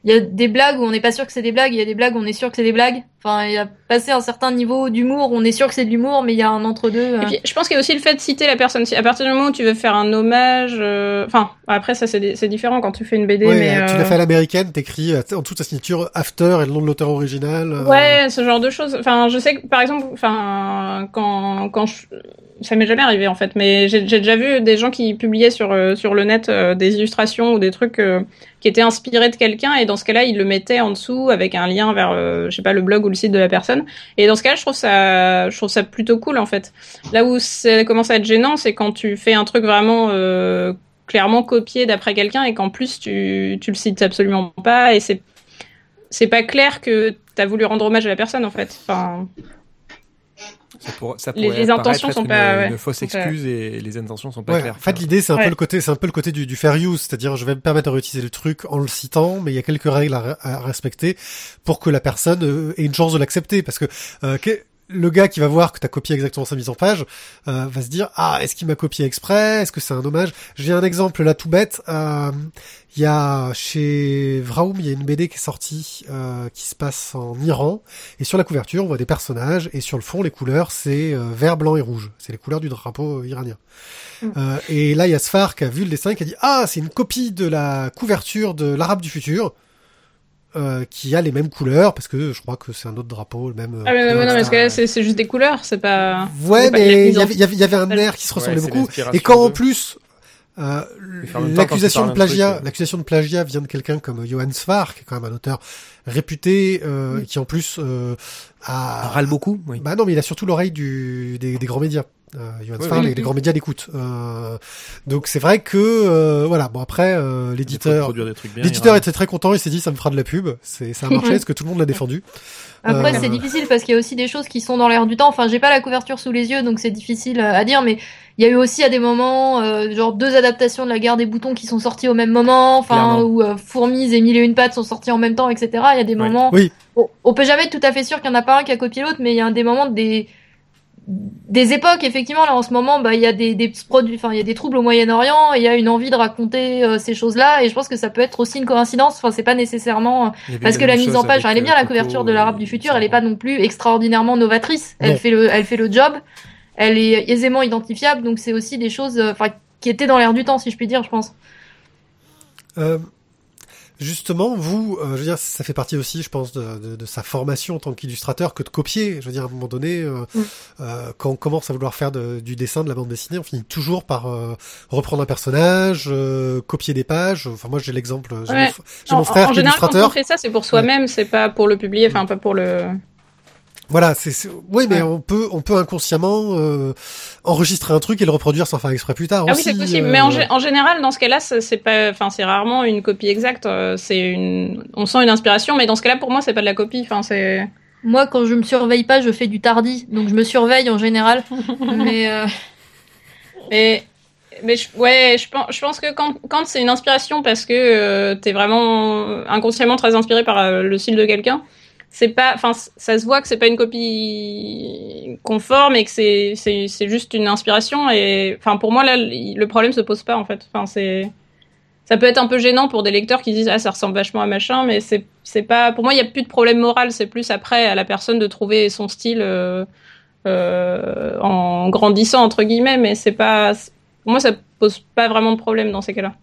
S7: il y a des blagues où on n'est pas sûr que c'est des blagues, il y a des blagues où on est sûr que c'est des blagues. Enfin, il y a passé un certain niveau d'humour, on est sûr que c'est de l'humour, mais il y a un entre-deux. euh.
S5: Et puis, je pense qu'il y a aussi le fait de citer la personne. À partir du moment où tu veux faire un hommage, euh, enfin, après ça c'est c'est différent quand tu fais une BD,
S4: ouais,
S5: mais
S4: euh, tu
S5: euh,
S4: l'as fait à l'américaine, t'écris euh, en dessous de ta signature After et le nom de l'auteur original. euh,
S5: Ouais, ce genre de choses. Enfin, je sais que par exemple, enfin, quand quand je... ça m'est jamais arrivé en fait, mais j'ai déjà vu des gens qui publiaient sur euh, sur le net euh, des illustrations ou des trucs euh, qui étaient inspirés de quelqu'un et dans ce cas-là, ils le mettaient en dessous avec un lien vers euh, je sais pas le blog ou le site de la personne. Et dans ce cas-là, je trouve ça je trouve ça plutôt cool en fait. Là où ça commence à être gênant, c'est quand tu fais un truc vraiment euh, clairement copié d'après quelqu'un et qu'en plus tu tu le cites absolument pas et c'est c'est pas clair que t'as voulu rendre hommage à la personne en fait. Enfin,
S3: Ça, pour- ça
S5: Les-
S3: pourrait
S5: les intentions
S3: être
S5: sont
S3: une,
S5: pas- ouais,
S3: une fausse
S5: sont pas-
S3: excuse et les intentions sont pas
S4: Ouais,
S3: claires.
S4: en fait, l'idée, c'est un
S5: Ouais.
S4: peu le côté, c'est un peu le côté du, du fair use, c'est-à-dire, je vais me permettre de réutiliser le truc en le citant, mais il y a quelques règles à, à respecter pour que la personne euh, ait une chance de l'accepter, parce que, euh, que- le gars qui va voir que t'as copié exactement sa mise en page euh, va se dire ah est-ce qu'il m'a copié exprès? Est-ce que c'est un hommage? J'ai un exemple là tout bête euh, il y a chez Vraoum il y a une BD qui est sortie euh, qui se passe en Iran. Et sur la couverture on voit des personnages et sur le fond les couleurs c'est euh, vert blanc et rouge. C'est les couleurs du drapeau euh, iranien. Euh, et là, il y a Sfar qui a vu le dessin, qui a dit ah c'est une copie de la couverture de l'Arabe du futur. Euh, qui a les mêmes couleurs parce que je crois que c'est un autre drapeau le même euh,
S5: ah mais, non, mais
S4: etc.
S5: parce que là, c'est juste des couleurs, c'est pas.
S4: ouais mais il y
S5: ont-
S4: avait, il y avait- il y avait un air qui se ressemblait beaucoup et quand en plus euh, l'accusation de plagiat
S3: euh,
S4: l'accusation de plagiat vient de quelqu'un comme Johann Sfar qui est quand même un auteur réputé euh, qui en plus euh, a
S2: râle beaucoup. Oui.
S4: bah non, mais il a surtout l'oreille du des, des grands médias. Euh, Johann
S3: Oui,
S4: Sfar,
S3: oui.
S4: les, les grands médias l'écoutent. Euh, donc c'est vrai que euh, voilà. Bon après, euh, l'éditeur, l'éditeur était très content. Il s'est dit ça me fera de la pub. C'est ça a marché (laughs) parce que tout le monde l'a défendu.
S7: Après,
S4: Euh,
S7: c'est difficile parce qu'il y a aussi des choses qui sont dans l'air du temps. Enfin, j'ai pas la couverture sous les yeux, donc c'est difficile euh, à dire. Mais il y a eu aussi à des moments, euh, genre deux adaptations de la guerre des boutons qui sont sorties au même moment. Enfin, où euh, Fourmis et Mille et une pattes sont sortis en même temps, etc. Il y a des moments.
S4: Oui.
S7: On, on peut jamais être tout à fait sûr qu'il y en a pas un qui a copié l'autre, mais il y a un des moments des des époques effectivement là en ce moment bah il y a des des produits enfin il y a des troubles au Moyen-Orient il y a une envie de raconter euh, ces choses-là et je pense que ça peut être aussi une coïncidence enfin c'est pas nécessairement euh, parce
S3: la
S7: que la mise en page, elle est bien
S3: euh,
S7: la
S3: Coco
S7: couverture de l'Arabe du futur, elle est pas non plus extraordinairement novatrice. Elle
S4: Non.
S7: fait le, elle fait le job, elle est aisément identifiable, donc c'est aussi des choses, euh, enfin, qui étaient dans l'air du temps, si je puis dire, je pense.
S4: Euh, justement, vous, euh, je veux dire, ça fait partie aussi, je pense, de, de, de sa formation en tant qu'illustrateur que de copier. Je veux dire, à un moment donné, euh,
S7: Mm.
S4: euh, quand on commence à vouloir faire de- du dessin, de la bande dessinée, on finit toujours par euh, reprendre un personnage, euh, copier des pages. Enfin, moi, j'ai l'exemple. J'ai
S5: Ouais.
S4: mon,
S5: En,
S4: mon frère
S5: en
S4: qui est
S5: général, quand on fait ça, c'est pour soi-même, c'est pas pour le publier, enfin pas pour le.
S4: Voilà, c'est, c'est- oui, mais
S5: Ouais.
S4: on peut, on peut inconsciemment euh, enregistrer un truc et le reproduire sans faire exprès plus tard
S5: Ah oui, c'est possible.
S4: euh,
S5: Mais en, en général, dans ce cas-là, c'est c'est pas, enfin, c'est rarement une copie exacte. euh, C'est une, on sent une inspiration, mais dans ce cas-là, pour moi, c'est pas de la copie. Enfin, c'est.
S7: Moi, quand je me surveille pas, je fais du tardi, donc je me surveille en général. (laughs) mais euh,
S5: Mais, mais je, ouais, je pense, je pense que quand, quand c'est une inspiration parce que euh, t'es vraiment inconsciemment très inspiré par euh, le style de quelqu'un, c'est pas, enfin, ça se voit que c'est pas une copie conforme et que c'est, c'est, c'est juste une inspiration et, enfin, pour moi là, le problème se pose pas en fait. Enfin, c'est, ça peut être un peu gênant pour des lecteurs qui disent ah ça ressemble vachement à machin, mais c'est, c'est pas, pour moi il y a plus de problème moral, c'est plus après à la personne de trouver son style. euh, euh, en grandissant entre guillemets, mais c'est pas, pour moi ça pose pas vraiment de problème dans ces cas-là.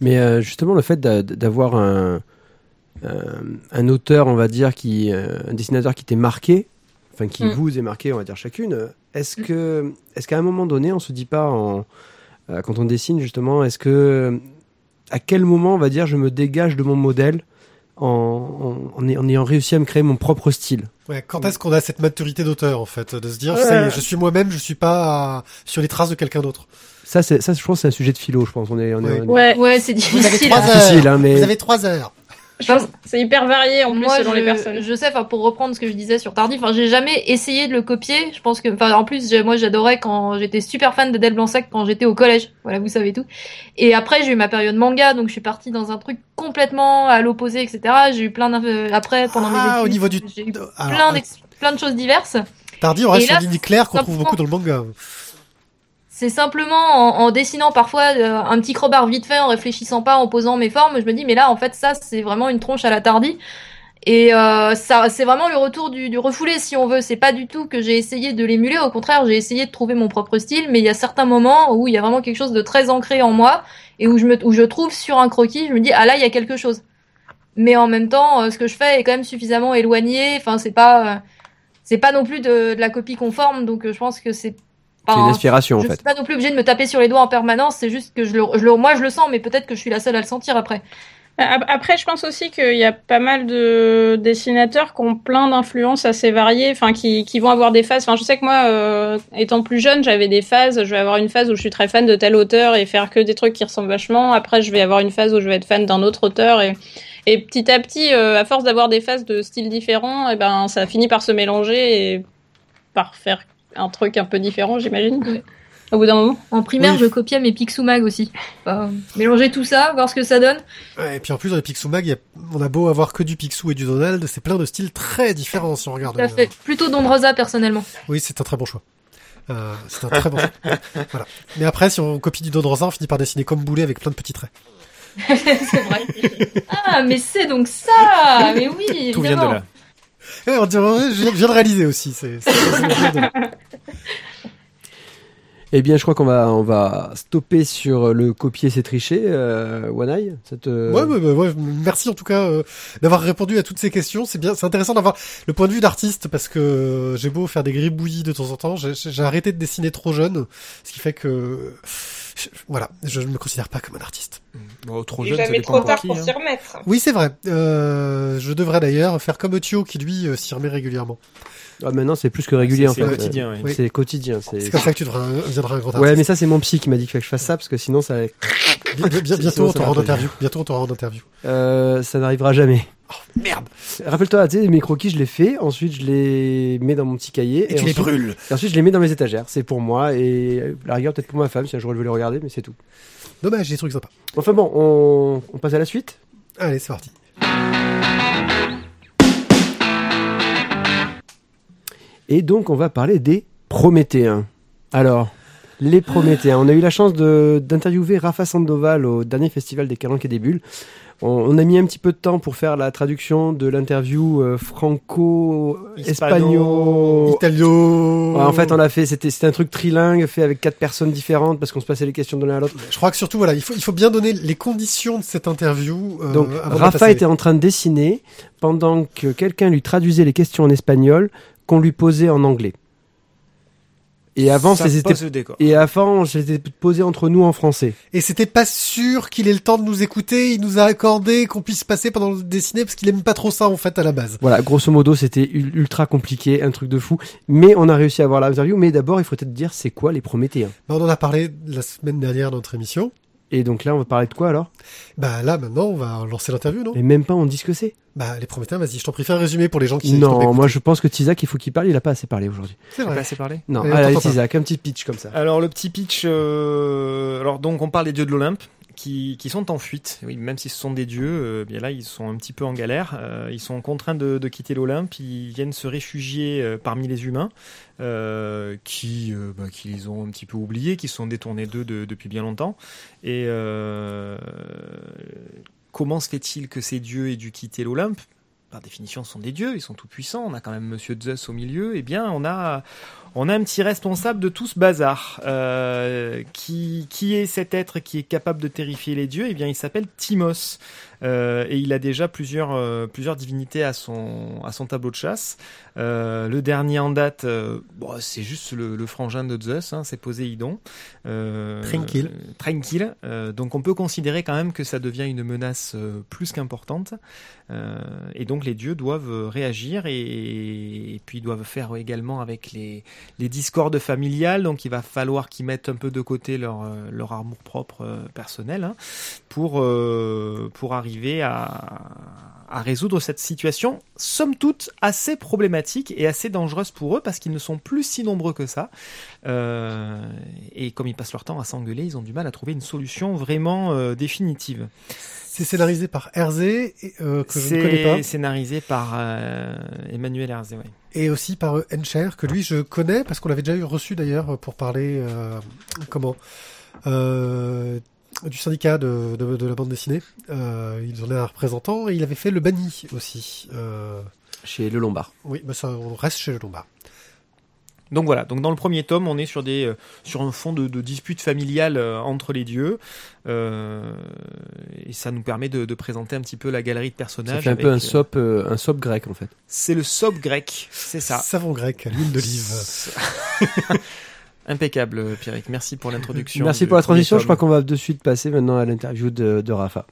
S2: Mais euh, justement, le fait d'a- d'avoir un, un, un auteur, on va dire, qui, euh, un dessinateur qui t'est marqué, enfin qui
S5: Mm.
S2: vous est marqué, on va dire chacune, euh, est-ce que, est-ce qu'à un moment donné, on se dit pas, en, euh, quand on dessine justement, est-ce que, à quel moment, on va dire, je me dégage de mon modèle en, en, en ay- en ayant réussi à me créer mon propre style?
S4: Ouais, quand est-ce qu'on a cette maturité d'auteur en fait, de se dire
S2: Ouais.
S4: ça y est, je suis moi-même, je suis pas à- sur les traces de quelqu'un d'autre?
S2: Ça, c'est, ça, je pense, c'est un sujet de philo, je pense. On est, on est,
S4: Ouais.
S2: on est-
S5: Ouais,
S7: ouais, c'est
S4: Vous avez
S7: difficile.
S4: trois heures.
S2: difficile, hein, mais
S4: Vous avez trois heures.
S5: Je pense que c'est hyper varié en plus
S7: Moi,
S5: selon
S7: je,
S5: les personnes.
S7: je sais, enfin, pour reprendre ce que je disais sur Tardy, enfin, j'ai jamais essayé de le copier. Je pense que, enfin, en plus, moi, j'adorais quand j'étais super fan de Del Blanc-Sec quand j'étais au collège. Voilà, vous savez tout. Et après, j'ai eu ma période manga, donc je suis partie dans un truc complètement à l'opposé, etc. J'ai eu plein d'inf- après, pendant mes
S4: Ah,
S7: études.
S4: au niveau du-
S7: J'ai eu
S4: Alors,
S7: plein, d'ex- plein de choses diverses.
S4: Tardy, on reste sur une ligne claire qu'on trouve beaucoup dans le manga.
S7: C'est simplement en, dessinant parfois euh, un petit crowbar vite fait, en réfléchissant pas, en posant mes formes. Je me dis, mais là, en fait, ça, c'est vraiment une tronche à la Tardy. Et euh, ça, c'est vraiment le retour du, refoulé, si on veut. C'est pas du tout que j'ai essayé de l'émuler. Au contraire, j'ai essayé de trouver mon propre style. Mais il y a certains moments où il y a vraiment quelque chose de très ancré en moi et où je trouve sur un croquis, je me dis, ah là, il y a quelque chose. Mais en même temps, euh, ce que je fais est quand même suffisamment éloigné. Enfin, c'est pas, c'est pas non plus de, de la copie conforme. Donc, je pense que c'est
S2: c'est une inspiration, en
S7: je
S2: fait.
S7: suis pas non plus obligée de me taper sur les doigts en permanence, c'est juste que je le, je le- moi je le sens, mais peut-être que je suis la seule à le sentir après.
S5: Ap- Après, je pense aussi qu'il y a pas mal de dessinateurs qui ont plein d'influences assez variées, enfin qui, qui vont avoir des phases. Enfin, je sais que moi, euh, étant plus jeune, j'avais des phases. Je vais avoir une phase où je suis très fan de tel auteur et faire que des trucs qui ressemblent vachement. Après, je vais avoir une phase où je vais être fan d'un autre auteur et et petit à petit, euh, à force d'avoir des phases de styles différents, et ben ça finit par se mélanger et par faire un truc un peu différent, j'imagine.
S7: Ouais.
S5: Au bout d'un moment.
S7: En primaire,
S4: Oui.
S7: je copiais mes Picsou Mag aussi. Enfin, mélanger tout ça, voir ce que ça donne.
S4: Ouais, et puis en plus, dans les Picsou Mag, il y a- on a beau avoir que du Picsou et du Donald, c'est plein de styles très différents si on regarde.
S7: Tout à fait. Plutôt Dombrosa personnellement.
S4: Oui, c'est un très bon choix. Euh, c'est un très bon choix. (laughs) voilà. Mais après, si on copie du Don Rosa, on finit par dessiner comme boulet avec plein de petits traits. (laughs)
S7: c'est vrai. (laughs) Ah, mais c'est donc ça Mais oui,
S3: Tout vient de là.
S4: On dirait- je viens- je viens de réaliser aussi. C'est, (laughs)
S2: Eh bien, je crois qu'on va, on va stopper sur le copier, c'est tricher, euh, Eye. Cette, euh,
S4: Ouais, ouais, ouais, ouais, merci en tout cas euh, d'avoir répondu à toutes ces questions. C'est bien, c'est intéressant d'avoir le point de vue d'artiste parce que euh, j'ai beau faire des gribouillis de temps en temps, j'ai, j'ai arrêté de dessiner trop jeune, ce qui fait que je- voilà, je ne me considère pas comme un artiste.
S3: Bon, trop jeune, ça
S6: jamais
S3: dépend
S6: trop
S3: pour
S6: tard pour
S3: hein.
S6: s'y remettre.
S4: Oui, c'est vrai. Euh, je devrais d'ailleurs faire comme Thio qui lui euh, s'y remet régulièrement.
S2: Ah, maintenant, c'est plus que régulier, en
S3: C'est
S2: fait.
S3: quotidien, oui.
S4: Oui.
S2: C'est quotidien. C'est...
S4: C'est comme ça que tu devras, deviendras un grand
S2: Ouais,
S4: artiste.
S2: mais ça, c'est mon psy qui m'a dit qu'il fallait que je fasse ça, parce que sinon, ça, (laughs)
S4: bientôt, on t'aura en interview. Bientôt, on t'aura en interview.
S2: euh, ça n'arrivera jamais.
S4: Merde.
S2: Rappelle-toi, tu sais, mes croquis, je les fais, ensuite, je les mets dans mon petit cahier.
S4: Et, tu les
S2: ensuite,
S4: brûles.
S2: et ensuite, je les mets dans mes étagères. C'est pour moi, et la rigueur, peut-être pour ma femme, si un jour elle veut les regarder, mais c'est tout.
S4: Dommage, des trucs sympas.
S2: Enfin bon, on, on passe à la suite.
S4: Allez, c'est parti.
S2: Et donc, on va parler des Prométhéens. Alors, les Prométhéens. On a eu la chance de- d'interviewer Rafa Sandoval au dernier festival des Calanques et des Bulles. On, on a mis un petit peu de temps pour faire la traduction de l'interview euh, franco-espagnol.
S4: Italio.
S2: Ouais, en fait, on l'a fait, c'était c'était un truc trilingue fait avec quatre personnes différentes parce qu'on se passait les questions de l'un à l'autre.
S4: Je crois que surtout, voilà, il faut, il faut bien donner les conditions de cette interview. euh,
S2: Donc, Rafa était en train de dessiner pendant que quelqu'un lui traduisait les questions en espagnol qu'on lui posait en anglais. Et avant,
S3: ça
S2: c'était et avant, c'était posé entre nous en français.
S4: Et c'était pas sûr qu'il ait le temps de nous écouter. Il nous a accordé qu'on puisse passer pendant le dessiné parce qu'il aime pas trop ça en fait à la base.
S2: Voilà, grosso modo, c'était ul- ultra compliqué, un truc de fou. Mais on a réussi à avoir l'interview. Mais d'abord, il faut peut-être dire c'est quoi les Prométhéens?
S4: Bah, on en a parlé la semaine dernière dans notre émission.
S2: Et donc là, on va parler de quoi alors?
S4: Bah là maintenant on va lancer l'interview non?
S2: Et même pas on dit ce que c'est.
S4: Bah les Prométhéens, vas-y, je t'en prie, fais un résumé pour les gens qui
S2: Non, moi je pense que Tizak, il faut qu'il parle. Il a pas assez parlé aujourd'hui.
S4: C'est
S3: T'as pas
S4: vrai.
S3: assez parlé?
S2: Non,
S4: Mais on
S2: allez. Tizak, un petit pitch comme ça.
S3: Alors le petit pitch, euh, alors donc on parle des dieux de l'Olympe qui, sont en fuite. Oui, même si ce sont des dieux, euh, bien là ils sont un petit peu en galère. Euh, ils sont contraints de, quitter l'Olympe. Ils viennent se réfugier euh, parmi les humains qui, bah, qui les ont un petit peu oubliés, qui sont détournés d'eux de- depuis bien longtemps. Et comment se fait-il que ces dieux aient dû quitter l'Olympe? Par définition, ce sont des dieux, ils sont tout puissants. On a quand même Monsieur Zeus au milieu. Eh bien, on a, on a un petit responsable de tout ce bazar. Euh, qui, qui est cet être qui est capable de terrifier les dieux? Eh bien, il s'appelle Timos. Euh, et il a déjà plusieurs, euh, plusieurs divinités à son, à son tableau de chasse. Le dernier en date, bon, c'est juste le, le frangin de Zeus, hein, c'est Poséidon.
S4: Tranquille.
S3: tranquille. Donc on peut considérer quand même que ça devient une menace plus qu'importante. Euh, et donc les dieux doivent réagir et, puis doivent faire également avec les, les discordes familiales. Donc il va falloir qu'ils mettent un peu de côté leur, euh, leur amour propre euh, personnel hein, pour, pour arriver à, à résoudre cette situation, somme toute assez problématique et assez dangereuse pour eux parce qu'ils ne sont plus si nombreux que ça. Euh, et comme ils passent leur temps à s'engueuler, ils ont du mal à trouver une solution vraiment euh, définitive.
S4: C'est scénarisé par Herzé, euh, que je ne connais pas.
S3: C'est scénarisé par Emmanuel Herzé, ouais.
S4: Et aussi par Encher, que lui je connais parce qu'on l'avait déjà eu reçu d'ailleurs pour parler comment? Du syndicat de, de, de la bande dessinée. Euh, il en est un représentant et il avait fait le banni aussi. Euh,
S2: Chez Le Lombard.
S4: oui, bah ça on reste chez le Lombard.
S3: Donc voilà, donc dans le premier tome, on est sur des euh, sur un fond de, de dispute familiale euh, entre les dieux, euh, et ça nous permet de, de présenter un petit peu la galerie de personnages.
S2: Ça fait un peu un sop, euh, un sop grec en fait.
S3: C'est le sop grec, c'est ça.
S4: Savon grec à l'huile d'olive. (laughs)
S3: Impeccable, Pierrick. Merci pour l'introduction.
S2: Merci pour la transition. Je crois qu'on va de suite passer maintenant à l'interview de, de Rafa.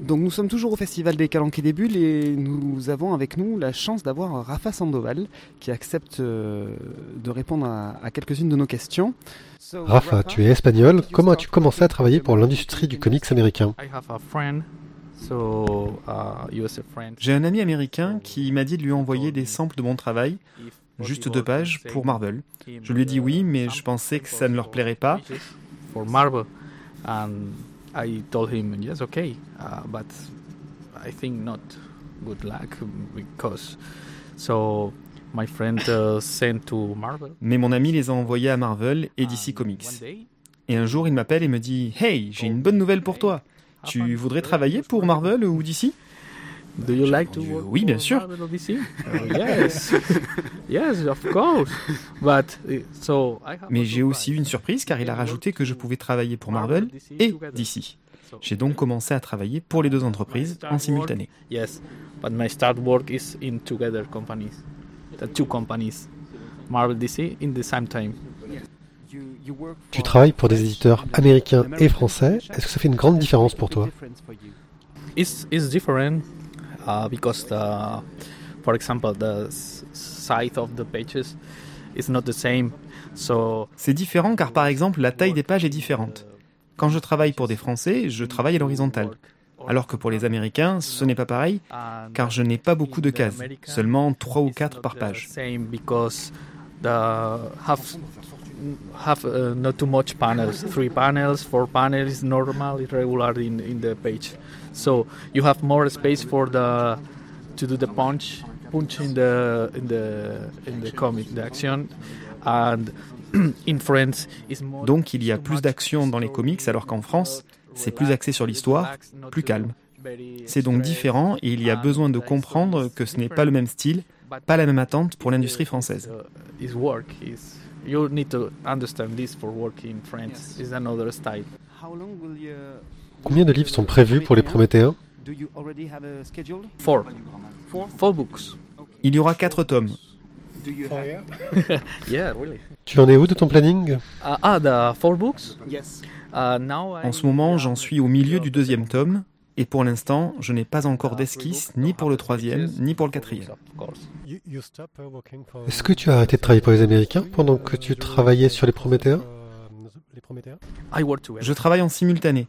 S8: Donc nous sommes toujours au Festival des Calanques et des Bulles et nous avons avec nous la chance d'avoir Rafa Sandoval qui accepte euh, de répondre à, à quelques-unes de nos questions. So,
S4: Rafa, tu es espagnol. Comment as-tu commencé à travailler pour l'industrie du comics américain?
S1: Uh.
S3: J'ai un ami américain qui m'a dit de lui envoyer des samples de mon travail, juste deux pages, pour Marvel. Je lui ai dit oui, mais je pensais que ça ne leur plairait pas.
S1: pages For Marvel, and I told him yes, okay, but I think not good luck because so my friend sent to Marvel.
S3: Mais mon ami les a envoyés à Marvel et DC Comics. Et un jour, il m'appelle et me dit Hey, j'ai une bonne nouvelle pour toi. Tu voudrais travailler pour Marvel ou DC
S1: Do you like to
S3: répondu,
S1: work
S3: oui, bien
S1: for
S3: sûr.
S1: Marvel or DC? (laughs) Yes, yes, of course. But so I have
S3: Mais j'ai aussi eu une
S1: surprise.
S3: surprise car il a rajouté que je pouvais travailler pour Marvel et DC. J'ai donc commencé à travailler pour les deux entreprises en simultané.
S1: Yes, but my start work is in together companies, the two companies, Marvel DC in the same time.
S4: Tu travailles pour des éditeurs américains et français. Est-ce que ça fait une grande différence pour toi?
S1: It's it's different uh, because the, for example, the s- size of the pages is not the same. So
S3: C'est différent car par exemple la taille des pages est différente. Quand je travaille pour des Français, je travaille à l'horizontale. Alors que pour les Américains, ce n'est pas pareil car je n'ai pas beaucoup de cases, seulement 3 ou 4 par page.
S1: Have have uh, not too much panels. Three panels, four panels is normal, is regular in in the page. So you have more space for the to do the punch punch in the in the in the comic, the action, and (clears throat) in France is more.
S3: Donc il y a plus d'action dans les comics alors qu'en France, c'est plus axé sur l'histoire, plus calme. C'est donc différent et il y a besoin de comprendre que ce n'est pas le même style, pas la même attente pour l'industrie française.
S1: Work you need to understand this for working in France. Is another style.
S4: Combien de livres sont prévus pour les Prométhéens?
S1: Four. Four? Books.
S3: Il y aura quatre tomes. (laughs)
S1: Yeah, really.
S4: Tu en es où de ton planning?
S1: Uh, ah, the four books? Uh, now
S3: En ce moment, j'en suis au milieu du deuxième tome, et pour l'instant, je n'ai pas encore d'esquisse ni pour le troisième, ni pour le quatrième.
S4: Est-ce que tu as arrêté de travailler pour les Américains pendant que tu travaillais sur les Prométhéens
S1: I work together.
S3: Je travaille en simultané.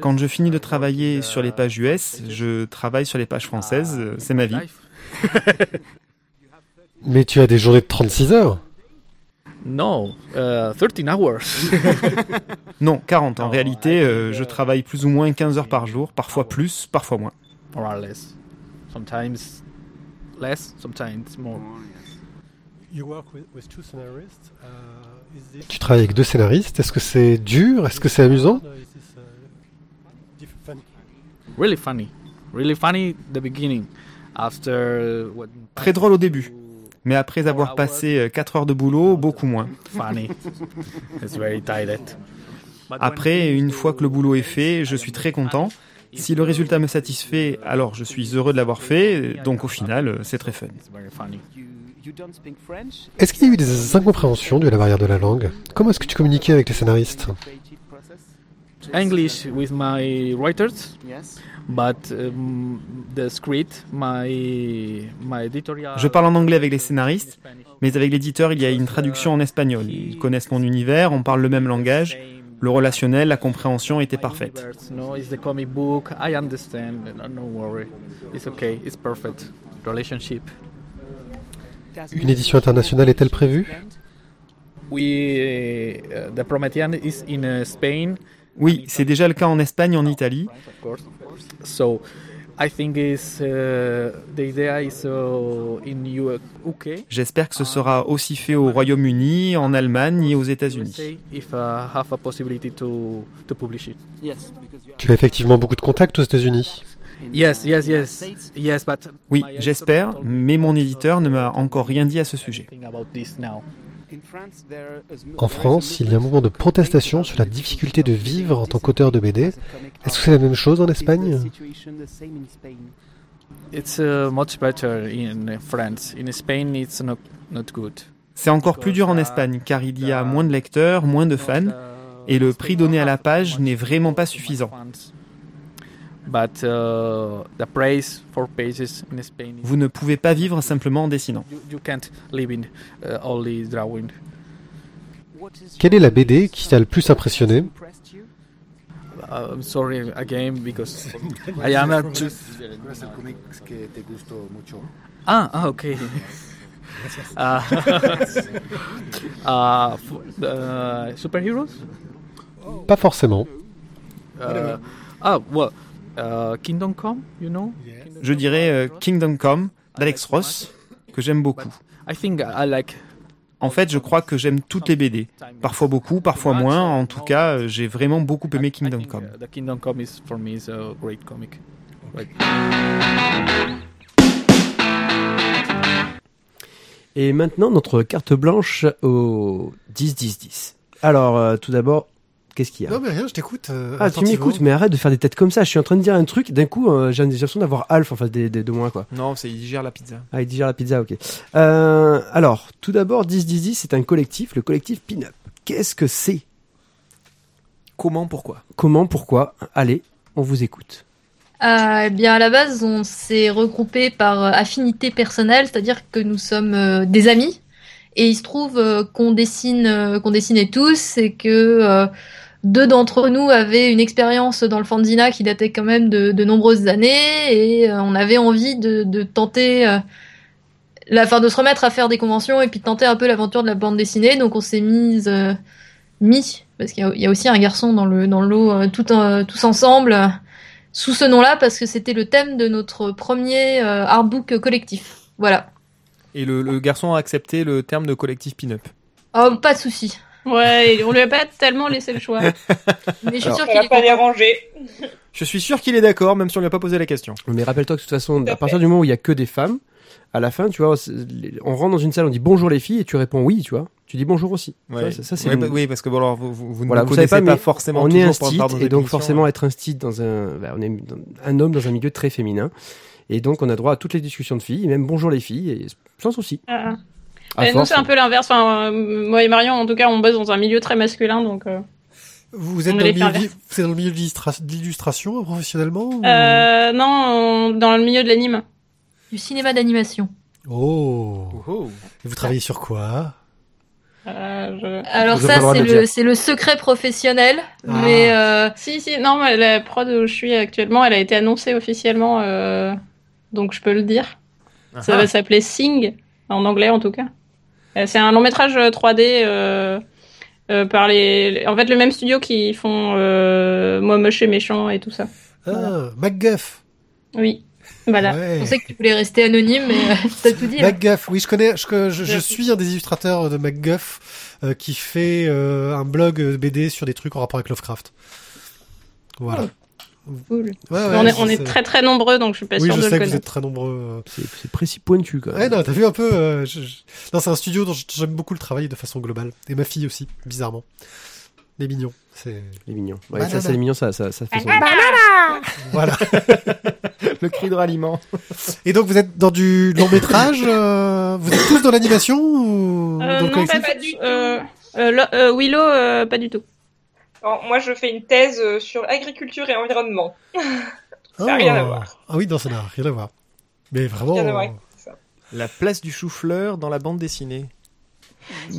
S3: Quand je finis de travailler sur les pages US, je travaille sur les pages françaises, euh, c'est ma vie. (laughs) (laughs)
S4: Mais tu as des journées de 36 heures
S1: No, uh, 13 hours. (laughs)
S3: Non, 40. En réalité, euh, je travaille plus ou moins 15 heures par jour, parfois plus, parfois moins.
S1: More or less. Sometimes less, sometimes more.
S4: Tu travailles avec deux scénaristes. Est-ce que c'est dur Est-ce que c'est amusant
S1: Really funny. Really funny the beginning. After what?
S3: Très drôle au début. Mais après avoir passé 4 heures de boulot, beaucoup moins. Après, une
S1: the
S3: fois que le boulot est fait, je
S1: I
S3: suis
S1: am
S3: très
S1: very
S3: content. Si le résultat me satisfait, alors je suis heureux de l'avoir fait, donc au final, euh, c'est très fun.
S1: It's very funny.
S4: Est-ce qu'il y a eu des incompréhensions dues à la barrière de la langue? Comment est-ce que tu communiquais avec les scénaristes?
S1: English with my writers, but um, the script, my my editorial.
S3: Je parle en anglais avec les scénaristes, mais avec l'éditeur, il y a une traduction en espagnol. Ils connaissent mon univers, on parle le même langage. Le relationnel, la compréhension était parfaite.
S1: No, it's the comic book. I understand. No, no worry. It's okay. It's perfect. Relationship.
S4: Une édition internationale est-elle prévue?
S1: We uh, the Promethean is in uh, Spain,
S3: Oui, c'est déjà le cas en Espagne, en Italie.
S1: uh.
S3: J'espère que ce sera aussi fait au Royaume-Uni, en Allemagne et aux États-Unis.
S1: Uh, have a possibility to to publish it.
S4: Tu as effectivement beaucoup de contacts aux États-Unis.
S1: Yes, yes, yes, yes. But
S3: Oui, j'espère, mais mon éditeur ne m'a encore rien dit à ce sujet.
S4: En France, il y a un mouvement de protestation sur la difficulté de vivre en tant qu'auteur de BD. Est-ce que c'est la même chose en Espagne?
S1: It's uh, much better in France. In Spain, it's not not good.
S3: C'est encore plus dur en Espagne, car il y a moins de lecteurs, moins de fans, et le prix donné à la page n'est vraiment pas suffisant. Vous ne pouvez pas vivre simplement en dessinant.
S1: you, you can't live in uh, only drawing.
S4: Quelle est la BD qui t'a le plus impressionné?
S1: Uh, I'm sorry again because (laughs) I am a (laughs) ah, ah okay. (laughs) uh, uh, uh, superheroes?
S4: Pas forcément.
S1: Uh, ah, well, uh, Kingdom Come, you know?
S3: Je dirais euh, Kingdom Come d'Alex Ross, que j'aime beaucoup.
S1: I think I like.
S3: En fait, je crois que j'aime toutes les BD. Parfois beaucoup, parfois moins. En tout cas, euh, j'ai vraiment beaucoup aimé Kingdom Come.
S1: the Kingdom Come is for me is a great comic. Right.
S2: Et maintenant, notre carte blanche au 10-10-10. Alors, euh, tout d'abord, qu'est-ce qu'il y a
S4: Non mais rien, je t'écoute. euh,
S2: Ah, tu m'écoutes, mais arrête de faire des têtes comme ça. Je suis en train de dire un truc, d'un coup, euh, j'ai l'impression d'avoir Alf en face des, des- de moi, quoi.
S3: Non, c'est il gère la pizza.
S2: Ah, il digère la pizza, ok. Euh, alors, tout d'abord, 10-10-10, c'est un collectif, le collectif Pin-Up. Qu'est-ce que c'est?
S3: Comment, pourquoi?
S2: Comment Pourquoi? Allez, on vous écoute.
S7: Euh, eh bien, à la base, on s'est regroupé par affinité personnelle, c'est-à-dire que nous sommes euh, des amis. Et il se trouve euh, qu'on dessine, euh, qu'on dessinait tous, et que euh, deux d'entre nous avaient une expérience dans le fanzina qui datait quand même de, de nombreuses années, et euh, on avait envie de, de tenter, euh, la, fin, de se remettre à faire des conventions et puis de tenter un peu l'aventure de la bande dessinée. Donc, on s'est mise, euh, mis, parce qu'il y, a- il y a aussi un garçon dans le dans le lot, euh, tout, tous ensemble. sous ce nom-là parce que c'était le thème de notre premier artbook collectif. Voilà.
S3: Et le, le garçon a accepté le terme de collectif pin-up?
S7: Oh, pas de souci.
S5: Ouais, on lui a pas tellement laissé le choix. (laughs)
S7: Mais je suis
S3: Alors,
S6: Ça
S7: qu'il
S6: va
S7: est
S6: pas déranger.
S3: Je suis sûr qu'il est d'accord, même si on lui a pas posé la question.
S2: Mais rappelle-toi que de toute façon,
S6: à
S2: partir du moment où il y a que des femmes, à la fin, tu vois, on rentre dans une salle, on dit bonjour les filles, et tu réponds oui, tu vois. Tu dis bonjour aussi. Ça, ça, c'est
S3: Ouais,
S2: une-
S3: oui, parce que bon, alors, vous, vous, vous
S2: Voilà,
S3: ne
S2: vous savez
S3: connaissez
S2: pas,
S3: pas,
S2: mais
S3: forcément
S2: on est un stit, et donc forcément être un stit dans un, bah, on est dans- un homme dans un milieu très féminin. Et donc, on a droit à toutes les discussions de filles, et même bonjour les filles, et sans souci.
S5: Ah. Et nous, c'est un peu l'inverse. Enfin, euh, moi et Marion, en tout cas, on bosse dans un milieu très masculin, donc. euh,
S4: Vous êtes
S5: On
S4: dans le,
S5: les
S4: milieu, êtes dans le milieu de l'illustra- de l'illustration professionnellement ou-
S5: Euh, non, on- dans le milieu de l'anime.
S7: Du cinéma d'animation.
S4: Oh.
S3: Oh.
S4: Et vous travaillez sur quoi?
S5: Euh, je-
S7: Alors
S2: Vous
S7: ça, c'est
S2: le
S7: c'est secret professionnel.
S4: Ah.
S7: Mais euh,
S5: Si, si, non, mais la prod où je suis actuellement, elle a été annoncée officiellement, euh, donc je peux le dire. Ça
S3: Ah.
S5: va s'appeler Sing, en anglais en tout cas. Euh, C'est un long métrage euh, 3D euh, euh, par les, en fait, le même studio qui font euh, Moi moche et méchant et tout ça.
S4: Ah, MacGuff.
S5: Oui, voilà.
S7: je
S4: Ouais.
S7: pensais que tu voulais rester anonyme, mais t'as tout dit. hein.
S4: MacGuff, oui, je connais, je, je, je suis un des illustrateurs de MacGuff euh, qui fait euh, un blog BD sur des trucs en rapport avec Lovecraft. Voilà.
S5: Cool.
S4: Ouais, ouais,
S5: on est, on très très nombreux, donc je suis pas
S4: Oui,
S5: sûre
S4: je
S5: de
S4: sais
S5: le
S4: que vous
S5: connaître.
S4: êtes très nombreux.
S2: C'est c'est précis pointu, quand
S4: euh.
S2: même.
S4: Ouais, non, t'as vu un peu. euh, je- je- Non, c'est un studio dont j'aime beaucoup le travail de façon globale. Et ma fille aussi, bizarrement. Les mignons. C'est
S2: Les mignons. Ouais,
S4: Banana.
S2: ça, c'est les mignons, ça, ça, ça fait son... (laughs)
S4: voilà. (laughs)
S8: Le cri de ralliement.
S4: Et donc vous êtes dans du long métrage. euh, Vous êtes tous dans l'animation ou
S5: Euh,
S4: dans le
S5: non, pas, pas du tout. Euh, euh, lo- euh, Willow, euh, pas du tout.
S6: Alors, moi, je fais une thèse euh, sur agriculture et environnement. (laughs) ça n'a rien à voir.
S4: Ah oui, non, ça n'a rien à voir. Mais vraiment.
S6: Rien à voir
S4: euh,
S6: avec ça.
S3: La place du chou-fleur dans la bande dessinée.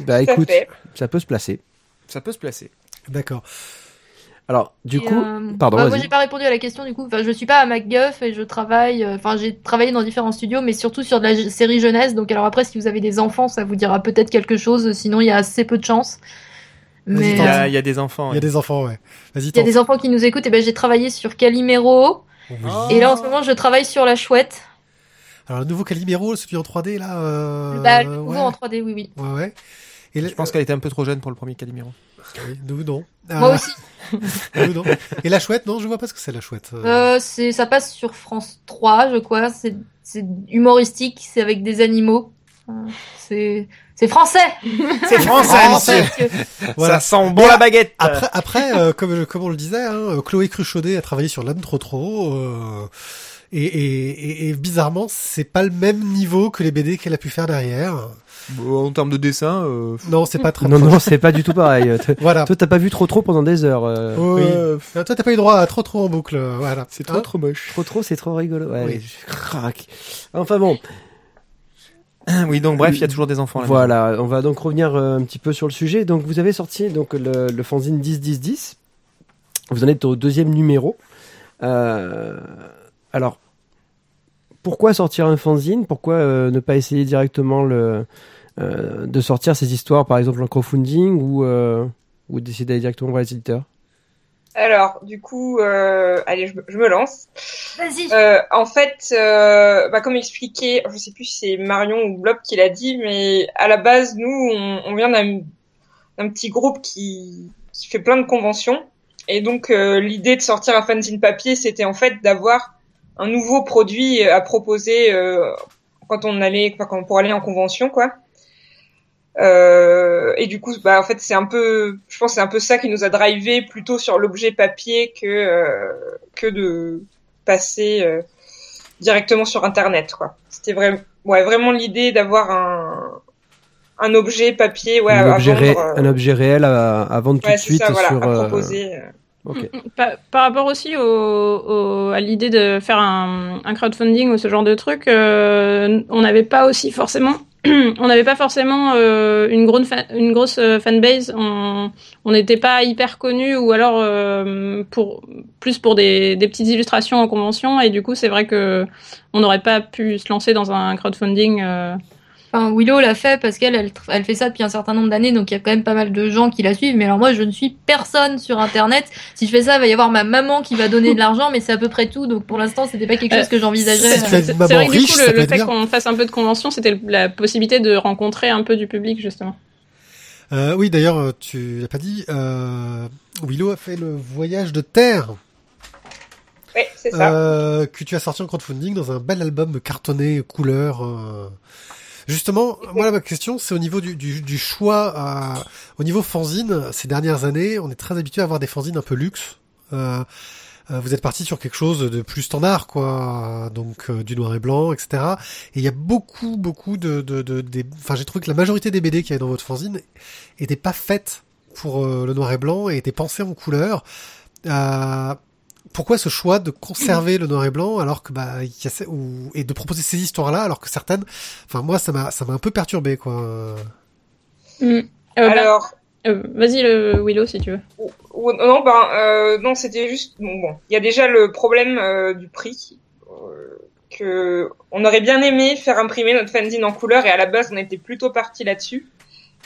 S2: Bah écoute,
S6: fait.
S2: ça peut se placer.
S3: Ça peut se placer.
S4: D'accord.
S2: Alors, du
S7: Et,
S2: coup...
S7: euh,
S2: Pardon,
S7: bah, moi j'ai pas répondu à la question du coup. Enfin, je suis pas à MacGuff et je travaille. euh, Enfin, j'ai travaillé dans différents studios, mais surtout sur de la série jeunesse. Donc alors après, si vous avez des enfants, ça vous dira peut-être quelque chose. Sinon, il y a assez peu de chance. Mais
S3: Il y,
S4: tente.
S7: euh,
S3: a, il y a des enfants.
S4: Il y a des enfants, ouais. Vas-y,
S7: il y a des enfants qui nous écoutent. Et ben j'ai travaillé sur Calimero.
S4: Oui.
S7: Et là en ce moment, je travaille sur La Chouette.
S4: Alors le nouveau Calimero, celui en 3D là. Euh...
S7: bah, le nouveau
S4: ouais.
S7: en 3D, oui, oui.
S4: Ouais, ouais. Et
S3: Je pense qu'elle était un peu trop jeune pour le premier Calimero.
S4: Oui, nous non.
S7: Moi
S4: Ah,
S7: aussi. (laughs)
S4: nous, non. Et la chouette, non, je vois pas ce que c'est la chouette. Euh,
S7: Euh, c'est, ça passe sur France 3, je crois. C'est, c'est humoristique. C'est avec des animaux. Euh, C'est, c'est français.
S3: C'est (laughs) français.
S4: Voilà.
S3: Ça sent bon la baguette.
S4: Après, après euh, comme, comme on le disait, hein, euh, Chloé Cruchaudet a travaillé sur l'âme trop trop. Euh, et, et, et, et bizarrement, c'est pas le même niveau que les BD qu'elle a pu faire derrière.
S3: Bon, en termes de dessin, euh,
S4: Non, c'est pas très
S2: Non,
S4: proche.
S2: non, c'est pas du tout pareil. (laughs) Toi,
S4: Voilà.
S2: toi, t'as pas vu trop trop pendant des heures. euh.
S4: Oui.
S3: euh,
S4: Toi, t'as pas eu droit à trop trop en boucle. euh, Voilà.
S3: c'est
S4: Hein
S3: trop trop moche.
S2: Trop trop, c'est trop rigolo. Ouais,
S4: Oui.
S2: je craque. Enfin bon,
S3: Oui, donc bref, il y a toujours des enfants là.
S2: voilà, on va donc revenir euh, un petit peu sur le sujet. Donc vous avez sorti donc le, le fanzine 10-10-10. Vous en êtes au deuxième numéro. Euh, alors, pourquoi sortir un fanzine? Pourquoi euh, ne pas essayer directement le, euh, de sortir ces histoires, par exemple en crowdfunding ou, euh, ou d'essayer d'aller directement voir les éditeurs?
S6: Alors, du coup, euh, allez, je, me- je me lance.
S7: Vas-y.
S6: Euh, en fait, euh, bah, comme expliqué, je sais plus si c'est Marion ou Blob qui l'a dit, mais à la base, nous, on, on vient d'un petit groupe qui, qui fait plein de conventions. Et donc, euh, l'idée de sortir un fanzine papier, c'était en fait d'avoir un nouveau produit à proposer euh, quand on allait, enfin, quand, pour aller en convention, quoi. Euh, et du coup, bah, en fait, c'est un peu, je pense, que c'est un peu ça qui nous a drivé plutôt sur l'objet papier que euh, que de passer euh, directement sur Internet, quoi. C'était vraiment, ouais, vraiment l'idée d'avoir un un objet papier, ouais,
S2: un,
S6: à
S2: objet ré-
S6: vendre, euh,
S2: un objet réel à, à vendre tout de
S6: c'est
S2: suite
S6: ça, voilà,
S2: sur.
S6: à proposer. euh. (laughs)
S5: Par, par rapport aussi au, au- à l'idée de faire un, un crowdfunding ou ce genre de truc, euh, on n'avait pas aussi forcément, (clears throat) on n'avait pas forcément euh, une, grosse une grosse euh, fanbase. On n'était pas hyper connu ou alors euh, pour plus pour des petites illustrations en convention et du coup c'est vrai que on n'aurait pas pu se lancer dans un crowdfunding. Euh,
S7: Enfin, Willow l'a fait parce qu'elle, elle, elle fait ça depuis un certain nombre d'années, donc il y a quand même pas mal de gens qui la suivent. Mais alors moi, je ne suis personne sur Internet. Si je fais ça, il va y avoir ma maman qui va donner de l'argent, mais c'est à peu près tout. Donc pour l'instant, c'était pas quelque chose que j'envisageais.
S5: C'est vrai que du
S4: riche,
S5: coup, le, fait qu'on fasse un peu de convention, c'était la possibilité de rencontrer un peu du public, justement.
S4: Euh, oui, d'ailleurs, euh, tu l'as pas dit. Euh, Willow a fait le voyage de terre
S6: Ouais, c'est ça.
S4: euh, que tu as sorti en crowdfunding dans un bel album cartonné couleur. Justement, moi ma question, c'est au niveau du, du, du choix, au niveau fanzine. Ces dernières années, on est très habitué à avoir des fanzines un peu luxe. Euh, euh, vous êtes parti sur quelque chose de plus standard, quoi. Donc euh, du noir et blanc, etc. Et il y a beaucoup, beaucoup de, de, de, des- enfin, j'ai trouvé que la majorité des BD qu'il y avait dans votre fanzine étaient pas faites pour euh, le noir et blanc et étaient pensées en couleur. Pourquoi ce choix de conserver le noir et blanc alors que bah il y a ou, et de proposer ces histoires-là alors que certaines, enfin moi ça m'a ça m'a un peu perturbé quoi.
S5: Mm. Euh, bah,
S6: Alors,
S5: euh, vas-y le Willow si tu veux.
S6: ou- ou- non, ben, euh, non, c'était juste, bon, bon, il y a déjà le problème euh, du prix. euh, que on aurait bien aimé faire imprimer notre fanzine en couleur et à la base on était plutôt parti là-dessus.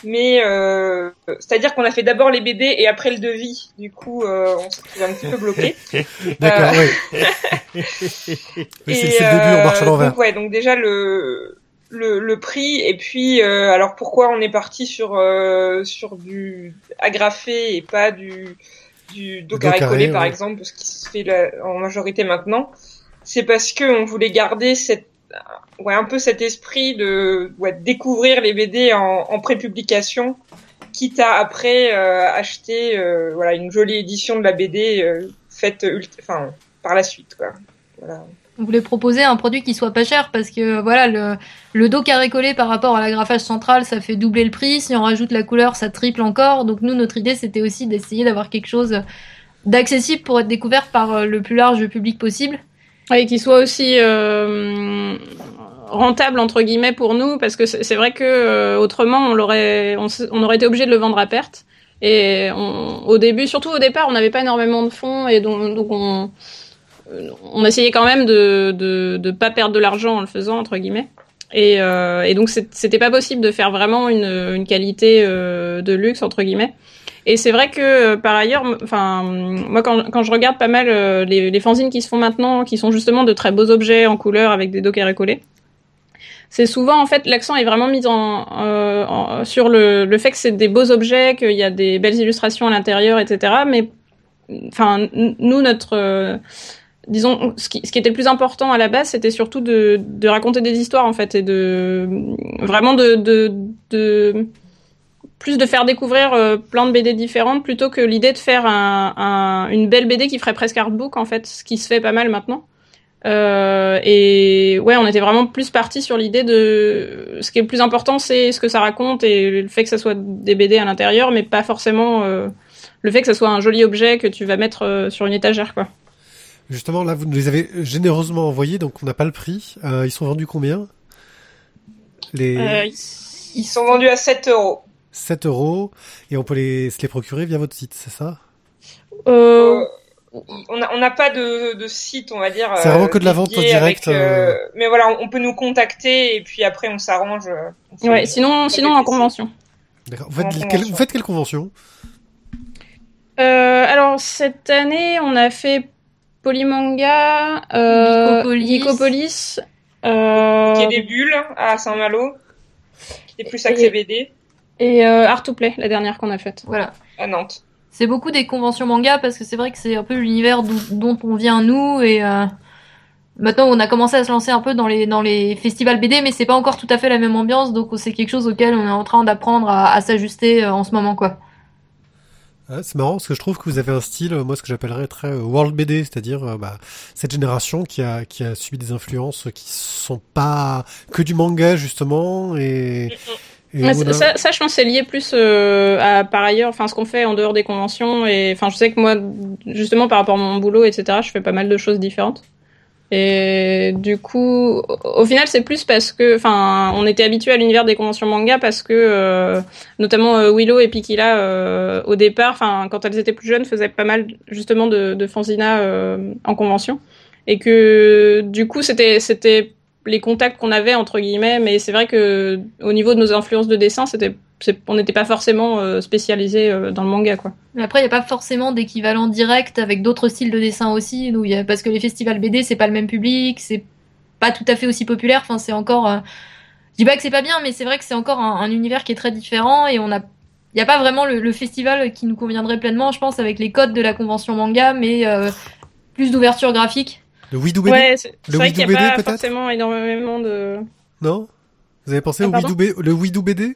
S6: Mais euh, c'est-à-dire qu'on a fait d'abord les BD et après le devis. Du coup, euh, on s'est un petit peu bloqué. (laughs)
S4: D'accord, oui. (laughs) (laughs) Oui, c'est c'est le début, on marche à
S6: euh,
S4: l'envers.
S6: Ouais, donc déjà le le, le prix et puis euh, alors pourquoi on est parti sur euh, sur du agrafé et pas du du dos carré collé par exemple ce qui se fait là, en majorité maintenant c'est parce que on voulait garder cette ouais un peu cet esprit de ouais, découvrir les BD en, en prépublication quitte à après euh, acheter euh, voilà une jolie édition de la BD euh, faite enfin par la suite quoi voilà.
S7: On voulait proposer un produit qui soit pas cher parce que voilà le, le dos carré collé par rapport à l'agrafage central ça fait doubler le prix. Si on rajoute la couleur ça triple encore. Donc nous notre idée c'était aussi d'essayer d'avoir quelque chose d'accessible pour être découvert par euh, le plus large public possible.
S5: Et qui soit aussi euh, rentable entre guillemets pour nous parce que c'est vrai que euh, autrement on l'aurait on, aurait été obligé de le vendre à perte. Et on, au début surtout au départ on n'avait pas énormément de fonds et donc, donc on euh, on essayait quand même de, de de pas perdre de l'argent en le faisant entre guillemets. Et, euh, et donc c'était pas possible de faire vraiment une, une qualité euh, de luxe entre guillemets et c'est vrai que euh, par ailleurs, enfin moi quand, quand je regarde pas mal euh, les, les fanzines qui se font maintenant, qui sont justement de très beaux objets en couleur avec des dos carrés collés, c'est souvent en fait l'accent est vraiment mis en, euh, sur le, le fait que c'est des beaux objets, qu'il y a des belles illustrations à l'intérieur, etc. Mais enfin nous notre euh, disons ce qui, ce qui était plus important à la base, c'était surtout de, de raconter des histoires en fait et de vraiment de, de, de plus de faire découvrir euh, plein de BD différentes plutôt que l'idée de faire un, un- une belle BD qui ferait presque artbook en fait, ce qui se fait pas mal maintenant. Euh, et ouais, on était vraiment plus parti sur l'idée de ce qui est le plus important, c'est ce que ça raconte et le fait que ça soit des BD à l'intérieur, mais pas forcément euh, le fait que ça soit un joli objet que tu vas mettre euh, sur une étagère quoi.
S4: Justement, là, vous nous les avez généreusement envoyés, donc on n'a pas le prix. Euh, ils sont vendus combien? Les
S5: Euh,
S6: Ils sont vendus à 7 euros.
S4: 7 euros, et on peut les, se les procurer via votre site, c'est ça?
S5: Euh,
S6: On n'a pas de, de site, on va dire.
S4: C'est
S6: euh,
S4: vraiment que de la vente
S6: dédié
S4: directe,
S6: avec, euh,
S4: euh.
S6: Mais voilà, on, on peut nous contacter et puis après on s'arrange. euh,
S5: ouais, sinon, sinon en convention.
S4: D'accord. Vous, faites
S6: En
S4: quelle-
S6: convention.
S4: vous faites quelle convention?
S5: Euh, alors cette année, on a fait Polymanga, euh, euh,
S6: Qui est des bulles à Saint-Malo, qui est plus axé
S5: Et-
S6: BD
S5: et euh, Art to Play, la dernière qu'on a faite.
S7: Voilà.
S6: à Nantes.
S7: C'est beaucoup des conventions manga parce que c'est vrai que c'est un peu l'univers dont on vient nous et euh, maintenant on a commencé à se lancer un peu dans les dans les festivals BD mais c'est pas encore tout à fait la même ambiance donc c'est quelque chose auquel on est en train d'apprendre à, à s'ajuster euh, en ce moment quoi.
S4: Ah, C'est marrant parce que je trouve que vous avez un style, moi ce que j'appellerais très euh, world BD, c'est-à-dire bah, cette génération qui a qui a subi des influences qui sont pas que du manga justement et, et
S5: Ouais,
S4: on a-
S5: ça, ça, je pense, c'est lié plus euh, à par ailleurs, enfin, ce qu'on fait en dehors des conventions. Et enfin, je sais que moi, justement, par rapport à mon boulot, etc., je fais pas mal de choses différentes. Et du coup, au au final, c'est plus parce que, enfin, on était habitué à l'univers des conventions manga parce que, euh, notamment euh, Willow et Pikila, euh, au départ, enfin, quand elles étaient plus jeunes, faisaient pas mal justement de, de fanzina euh, en convention, et que du coup, c'était, c'était les contacts qu'on avait entre guillemets, mais c'est vrai que au niveau de nos influences de dessin, c'était, on n'était pas forcément euh, spécialisé euh, dans le manga, quoi.
S7: Mais après il y a pas forcément d'équivalent direct avec d'autres styles de dessin aussi il y a parce que les festivals BD c'est pas le même public, c'est pas tout à fait aussi populaire, enfin c'est encore euh, je dis pas que c'est pas bien mais c'est vrai que c'est encore un, un univers qui est très différent et on a il y a pas vraiment le, le festival qui nous conviendrait pleinement je pense avec les codes de la convention manga mais euh, plus d'ouverture graphique.
S4: Le Widou BD
S5: Ouais, c'est vrai
S4: Widou
S5: qu'il n'y a
S4: BD,
S5: pas
S4: peut-être?
S5: forcément énormément de.
S4: Non? Vous avez pensé
S5: Ah,
S4: au Widou B- le Widou BD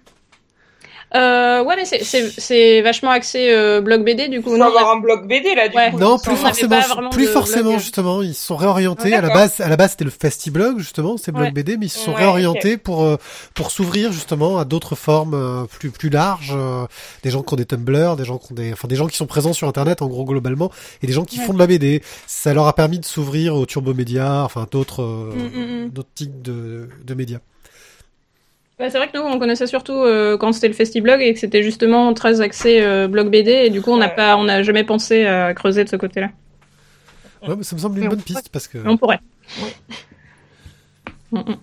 S5: Euh, ouais, mais c'est- c'est c'est vachement axé euh, blog BD, du coup.
S6: faut
S5: on a-
S6: avoir un blog BD là du
S5: Ouais.
S6: coup.
S4: Non,
S6: il
S4: plus forcément, plus
S5: de
S4: forcément
S5: blog.
S4: justement. Ils se sont réorientés.
S6: Ah,
S4: à la base, à la base, c'était le Festiblog justement, c'est blog
S5: Ouais.
S4: BD, mais ils se sont
S6: Ouais,
S4: réorientés pour euh, pour s'ouvrir justement à d'autres formes euh, plus plus larges. euh, des gens qui ont des Tumblr, des gens qui ont des, enfin des gens qui sont présents sur Internet en gros globalement, et des gens qui
S5: Ouais.
S4: font de la BD. Ça leur a permis de s'ouvrir aux turbomédias, enfin d'autres euh,
S5: Mm, mm, mm.
S4: d'autres types de de médias.
S5: Bah, c'est vrai que nous, on connaissait surtout euh, quand c'était le Festiblog et que c'était justement très axé euh, blog BD, et du coup, on n'a
S6: Ouais.
S5: pas, on n'a jamais pensé à creuser de ce côté-là.
S4: Ouais, mais ça me semble une
S5: on
S4: bonne piste parce que
S5: on pourrait. Mm, mm.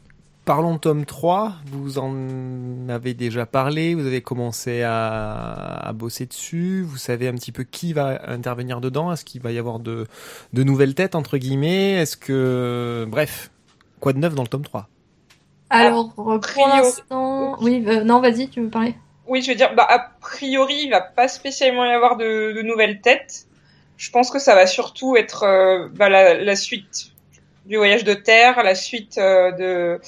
S3: Parlons tome 3, vous en avez déjà parlé, vous avez commencé à, à bosser dessus, vous savez un petit peu qui va intervenir dedans, est-ce qu'il va y avoir de, de nouvelles têtes entre guillemets, est-ce que... Bref, quoi de neuf dans le tome 3
S7: Alors, pour l'instant... Oui, euh, non, vas-y, tu veux parler?
S6: Oui, je veux dire, bah, a priori, il va pas spécialement y avoir de, de nouvelles têtes. Je pense que ça va surtout être euh, bah, la, la suite du voyage de terre, la suite euh, de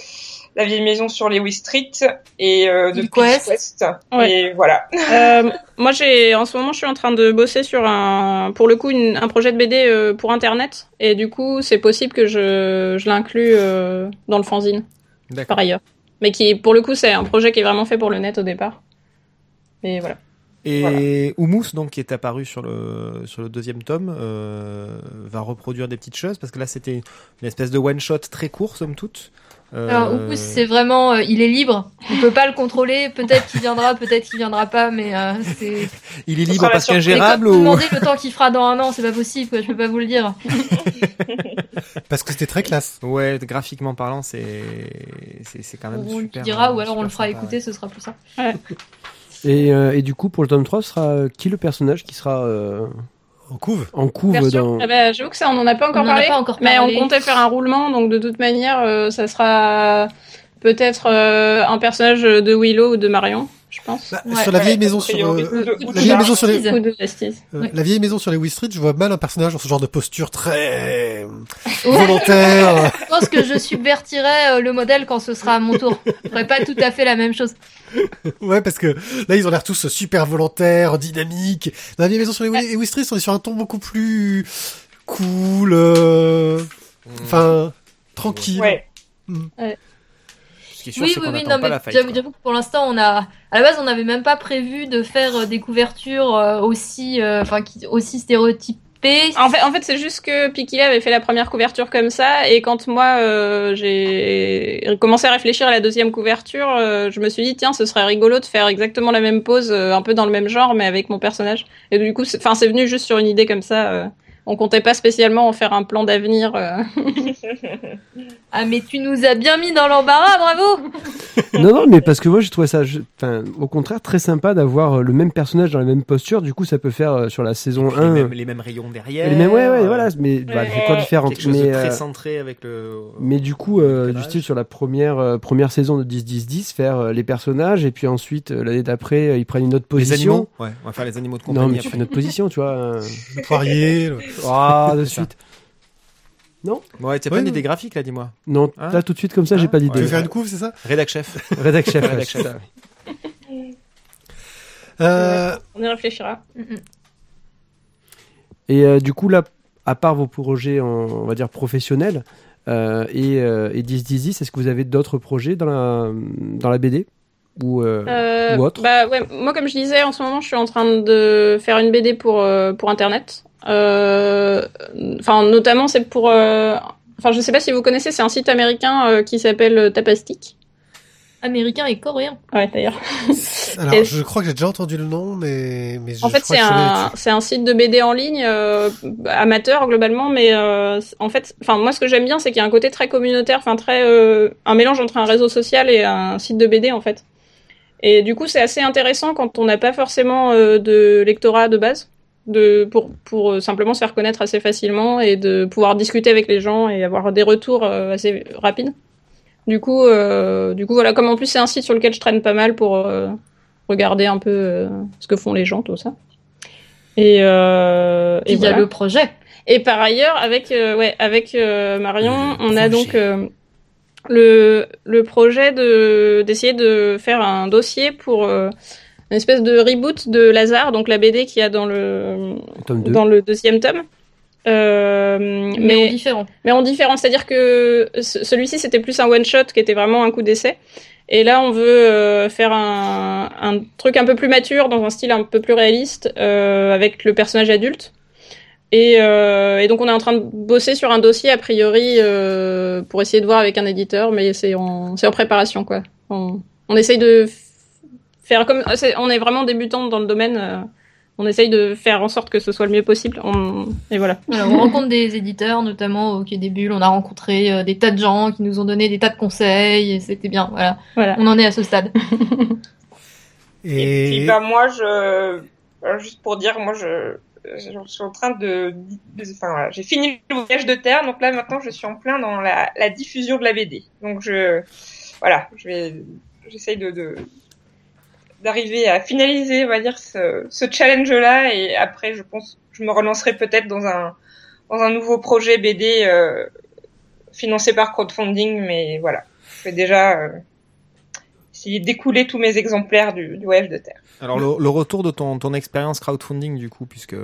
S6: la vieille maison sur les Street et euh, de
S7: Quest.
S5: Ouais.
S6: Et voilà.
S5: Euh, moi, j'ai, en ce moment, je suis en train de bosser sur un, pour le coup, une- un projet de BD euh, pour Internet, et du coup, c'est possible que je, je l'inclue euh, dans le fanzine. Par ailleurs. Mais qui, pour le coup, c'est un projet qui est vraiment fait pour le net au départ. Et voilà.
S3: Et Humus, donc, qui est apparu sur le, sur le deuxième tome, euh, va reproduire des petites choses, parce que là, c'était une espèce de one-shot très court, somme toute. Euh,
S7: Alors, Opus, c'est vraiment... euh, il est libre, on peut pas le contrôler, peut-être qu'il viendra, peut-être qu'il viendra pas, mais euh, c'est... (laughs)
S3: Il est libre parce qu'ingérable
S7: Mais comme vous
S3: ou...
S7: demandez le temps qu'il fera dans un an, c'est pas possible, quoi, je peux pas vous le dire. (laughs)
S4: parce que c'était très classe.
S3: Ouais, graphiquement parlant, c'est c'est c'est quand même
S7: On le
S3: super.
S7: dira,
S3: euh,
S7: ou alors on le fera
S3: sympa,
S7: écouter, ce sera plus ça.
S2: Et, euh, et du coup, pour le tome 3, ce sera qui le personnage qui sera euh,
S4: En couve.
S2: en couve
S5: Version-
S2: dans...
S5: Ah bah, J'avoue que ça, on en a pas encore
S7: On en a
S5: parlé.
S7: pas encore
S5: mais
S7: parlé.
S5: on comptait faire un roulement, donc de toute manière, euh, ça sera peut-être euh, un personnage de Willow ou de Marion, je pense.
S4: Bah,
S7: Ouais.
S4: sur la vieille
S6: Ouais,
S4: maison sur euh,
S6: de-
S4: la vieille maison sur les euh, la vieille maison sur les Street, je vois mal un personnage dans ce genre de posture très volontaire. (laughs)
S7: Je pense que je subvertirai euh, le modèle quand ce sera à mon tour. Je ferai pas tout à fait la même chose.
S4: Ouais, parce que là, ils ont l'air tous super volontaires, dynamiques. Dans la vieille maison sur les Wee Street, on est sur un ton beaucoup plus cool, euh, enfin, tranquille.
S6: Ouais.
S3: Ce qui est sûr,
S7: Oui,
S3: c'est
S7: oui,
S3: qu'on
S7: oui, non,
S3: pas
S7: mais
S3: la fight.
S7: j'avoue que pour l'instant, on a, à la base, on n'avait même pas prévu de faire euh, des couvertures euh, aussi, euh, enfin, qui- aussi stéréotypées.
S5: En fait, en fait c'est juste que Pikila avait fait la première couverture comme ça, et quand moi euh, j'ai commencé à réfléchir à la deuxième couverture, euh, je me suis dit tiens, ce serait rigolo de faire exactement la même pose, euh, un peu dans le même genre, mais avec mon personnage. Et du coup, c'est- enfin, c'est venu juste sur une idée comme ça. On comptait pas spécialement en faire un plan d'avenir. euh. (laughs)
S7: Ah, mais tu nous as bien mis dans l'embarras, bravo! (laughs)
S2: Non, non, mais parce que moi j'ai trouvé ça, je- enfin, au contraire, très sympa d'avoir euh, le même personnage dans la même posture. Du coup, ça peut faire euh, sur la saison
S3: Les
S2: 1.
S3: mêmes, les mêmes rayons derrière.
S2: les mêmes- ouais, ouais,
S3: euh,
S2: voilà, mais bah,
S5: Ouais.
S2: c'est encore différent.
S3: Quelque chose
S2: mais,
S3: de très
S2: euh,
S3: centré avec le.
S2: mais du coup, euh, du style sur la première, euh, première saison de 10-10-10, faire euh, les personnages, et puis ensuite, euh, l'année d'après, euh, ils prennent une autre
S3: Les
S2: position.
S3: animaux. Ouais, on va faire les animaux de compagnie.
S2: Non, mais tu
S3: après.
S2: fais une autre position, tu vois. euh.
S4: Le (laughs) poirier. le-
S2: Ah, de
S3: C'est
S2: suite.
S3: Ouais, t'as pas une
S4: non.
S3: idée graphique là, dis-moi.
S2: Non,
S3: Hein
S2: là tout de suite comme ça, j'ai pas
S4: Tu
S2: d'idée.
S4: veux faire une couve, c'est ça
S3: Rédac chef. (laughs)
S2: Rédac chef.
S3: Rédac chef. (laughs)
S4: euh,
S5: On y réfléchira.
S2: Et euh, du coup, là, à part vos projets, en- on va dire professionnels, euh, et, euh, et 10-10-10, est-ce que vous avez d'autres projets dans la, dans la BD ou, euh,
S5: Euh,
S2: ou autre
S5: bah ouais, moi comme je disais, en ce moment, je suis en train de faire une BD pour euh, pour internet. Euh, Enfin, notamment, c'est pour. euh, Enfin, je sais pas si vous connaissez, c'est un site américain euh, qui s'appelle Tapastic.
S7: Américain et coréen.
S5: Ouais, d'ailleurs. (laughs)
S4: alors,
S5: Et-
S4: je crois que j'ai déjà entendu le nom, mais, mais je,
S5: En fait, c'est un, c'est un site de BD en ligne euh, amateur globalement, mais euh, en fait, enfin moi ce que j'aime bien, c'est qu'il y a un côté très communautaire, enfin très euh, un mélange entre un réseau social et un site de BD en fait. Et du coup, c'est assez intéressant quand on n'a pas forcément euh, de lectorat de base, de pour pour euh, simplement se faire connaître assez facilement et de pouvoir discuter avec les gens et avoir des retours euh, assez rapides. Du coup, euh, du coup voilà, comme en plus c'est un site sur lequel je traîne pas mal pour euh, regarder un peu euh, ce que font les gens, tout ça. Et, euh, et
S7: il y a le projet.
S5: Et par ailleurs, avec euh, ouais, avec euh, Marion,
S3: Le
S5: on a donc euh, le le projet de d'essayer de faire un dossier pour euh, une espèce de reboot de Lazare, donc la BD qu'il y a dans le
S2: Tome 2.
S5: dans le deuxième tome. Euh,
S7: Mais,
S5: mais
S7: en différent.
S5: mais en différent, c'est-à-dire que ce- celui-ci c'était plus un one shot qui était vraiment un coup d'essai. Et là, on veut euh, faire un, un truc un peu plus mature, dans un style un peu plus réaliste, euh, avec le personnage adulte. Et, euh, et donc, on est en train de bosser sur un dossier, a priori, euh, pour essayer de voir avec un éditeur, mais c'est en, préparation, quoi. On, on essaye de faire comme... c'est- On est vraiment débutant dans le domaine, euh, on essaye de faire en sorte que ce soit le mieux possible. On- Et voilà.
S7: On rencontre des éditeurs, notamment au Quai des Bulles. On a rencontré euh, des tas de gens qui nous ont donné des tas de conseils. Et c'était bien. Voilà.
S5: voilà.
S7: On en est à ce stade. (laughs)
S6: Et,
S4: Et,
S6: puis bah moi je alors, juste pour dire moi je je suis en train de, de- enfin voilà, j'ai fini le voyage de terre donc là maintenant je suis en plein dans la, la diffusion de la BD. Donc je voilà, je vais j'essaye de, de d'arriver à finaliser on va dire ce, ce challenge là et après je pense je me relancerai peut-être dans un dans un nouveau projet BD euh, financé par crowdfunding mais voilà, je vais déjà euh, essayer d'écouler tous mes exemplaires du, du de terre.
S3: Alors le, le retour de ton, ton expérience crowdfunding du coup, puisque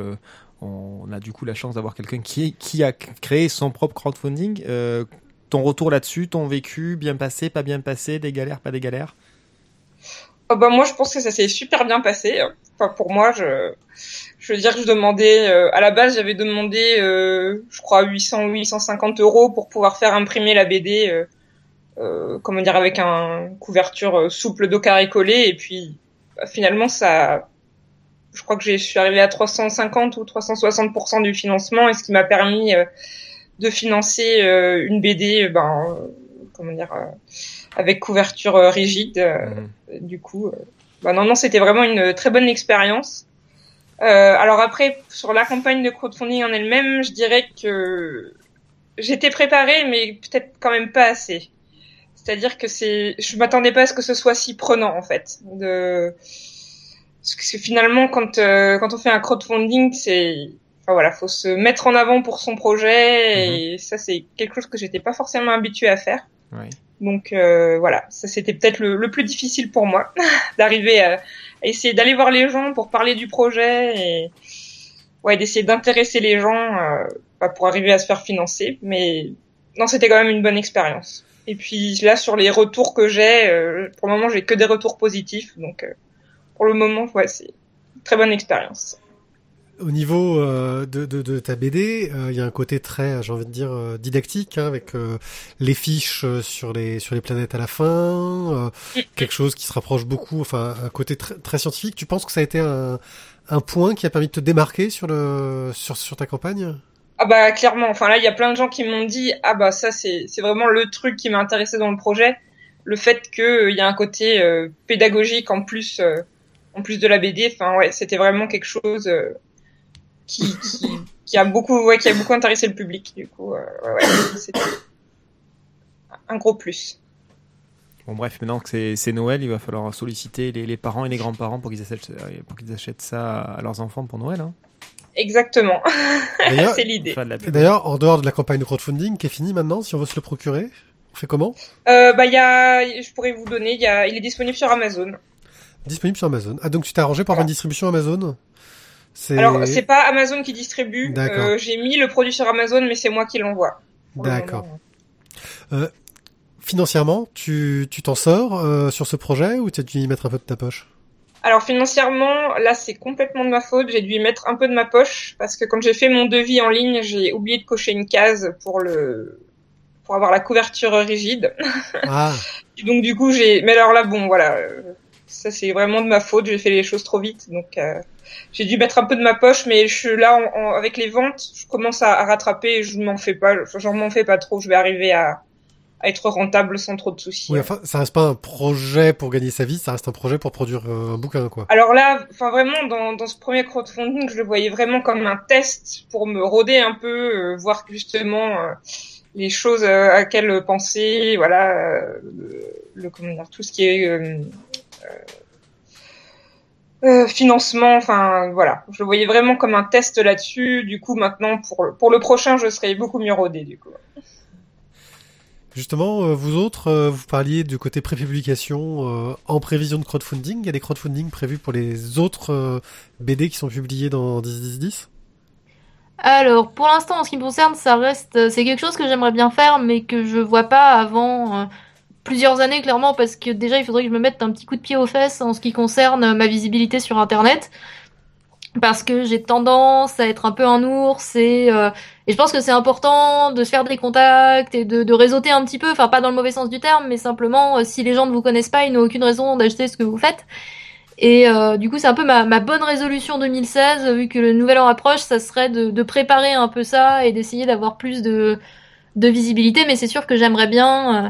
S3: on a du coup la chance d'avoir quelqu'un qui, qui a créé son propre crowdfunding. euh, ton retour là-dessus, ton vécu, bien passé, pas bien passé, des galères, pas des galères?
S6: Oh bah moi je pense que ça s'est super bien passé. Enfin pour moi je je veux dire que je demandais euh, à la base j'avais demandé euh, je crois 800 ou 850 euros pour pouvoir faire imprimer la BD euh, euh, comment dire avec un couverture euh, souple dos carré collé et puis bah, finalement ça je crois que je suis arrivée à 350 ou 360% du financement et ce qui m'a permis euh, de financer une BD ben comment dire avec couverture euh, rigide euh,
S3: Mhm.
S6: du coup, euh, bah non, non, c'était vraiment une très bonne expérience. Euh, alors après, sur la campagne de crowdfunding en elle-même, je dirais que j'étais préparée, mais peut-être quand même pas assez. C'est-à-dire que c'est, je m'attendais pas à ce que ce soit si prenant en fait. De, parce que finalement, quand euh, quand on fait un crowdfunding, c'est, enfin voilà, faut se mettre en avant pour son projet, et ça c'est quelque chose que j'étais pas forcément habituée à faire.
S3: Ouais.
S6: Donc euh, voilà, ça c'était peut-être le, plus difficile pour moi, (laughs) d'arriver à, essayer d'aller voir les gens pour parler du projet et ouais d'essayer d'intéresser les gens euh, pour arriver à se faire financer. Mais non, c'était quand même une bonne expérience. Et puis là sur les retours que j'ai, euh, pour le moment j'ai que des retours positifs, donc euh, pour le moment ouais c'est très bonne expérience.
S4: Au niveau euh, de, de, de ta BD, euh, il y a un côté très, j'ai envie de dire, euh, didactique, hein, avec euh, les fiches euh, sur les sur les planètes à la fin, euh, quelque chose qui se rapproche beaucoup, enfin un côté très, très scientifique. Tu penses que ça a été un, un point qui a permis de te démarquer sur le sur sur ta campagne?
S6: Ah bah clairement, enfin là il y a plein de gens qui m'ont dit ah bah ça c'est c'est vraiment le truc qui m'a intéressé dans le projet, le fait que il y a un côté euh, pédagogique en plus euh, en plus de la BD, enfin ouais, c'était vraiment quelque chose euh, qui, qui qui a beaucoup ouais qui a beaucoup intéressé le public du coup euh, ouais, ouais c'était un gros plus.
S3: Bon bref, maintenant que c'est- c'est Noël, il va falloir solliciter les, les parents et les grands-parents pour qu'ils achètent, euh, pour qu'ils achètent ça à leurs enfants pour Noël. Hein.
S6: Exactement,
S4: D'ailleurs, (laughs)
S6: c'est l'idée.
S4: D'ailleurs, en dehors de la campagne de crowdfunding qui est finie maintenant, si on veut se le procurer, on fait comment?
S6: Euh, bah il y a je pourrais vous donner, il y a il est disponible sur Amazon.
S4: Disponible sur Amazon. Ah donc tu t'es arrangé pour avoir une distribution Amazon?
S6: Alors c'est pas Amazon qui distribue,
S4: D'accord.
S6: euh, j'ai mis le produit sur Amazon mais c'est moi qui l'envoie.
S4: D'accord.
S6: moment.
S4: Financièrement, tu tu t'en sors euh, sur ce projet ou tu as dû y mettre un peu de ta poche?
S6: Alors financièrement, là c'est complètement de ma faute. J'ai dû y mettre un peu de ma poche parce que quand j'ai fait mon devis en ligne, j'ai oublié de cocher une case pour le pour avoir la couverture rigide.
S4: Ah, (laughs)
S6: Donc du coup j'ai. Mais alors là bon voilà, euh, ça c'est vraiment de ma faute. J'ai fait les choses trop vite, donc euh, j'ai dû mettre un peu de ma poche. Mais je suis là en- en- avec les ventes, je commence à, à rattraper. Et je m'en fais pas, j'en m'en fais pas trop. Je vais arriver à, à être rentable sans trop de soucis.
S4: oui, enfin, ça reste pas un projet pour gagner sa vie, ça reste un projet pour produire euh, un bouquin, quoi.
S6: Alors là, enfin vraiment dans, dans ce premier crowdfunding, je le voyais vraiment comme un test pour me rôder un peu, euh, voir justement euh, les choses euh, à quelles penser, voilà, euh, le, le- comment dire, tout ce qui est euh, euh, financement, enfin voilà, je le voyais vraiment comme un test là-dessus. Du coup, maintenant pour pour le prochain, je serai beaucoup mieux rodé du coup.
S4: Justement, euh, vous autres, vous parliez du côté prépublication euh, en prévision de crowdfunding. Il y a des crowdfunding prévus pour les autres euh, BD qui sont publiés dans 10-10-10
S7: Alors, pour l'instant, en ce qui me concerne, ça reste, c'est quelque chose que j'aimerais bien faire, mais que je vois pas avant euh, plusieurs années, clairement, parce que déjà, il faudrait que je me mette un petit coup de pied aux fesses en ce qui concerne euh, ma visibilité sur Internet. Parce que j'ai tendance à être un peu un ours et, euh, et je pense que c'est important de se faire des contacts et de, de réseauter un petit peu, enfin pas dans le mauvais sens du terme, mais simplement euh, si les gens ne vous connaissent pas, ils n'ont aucune raison d'acheter ce que vous faites. Et euh, du coup, c'est un peu ma, ma bonne résolution 2016, vu que le nouvel an approche, ça serait de, de préparer un peu ça et d'essayer d'avoir plus de, de visibilité. Mais c'est sûr que j'aimerais bien, euh,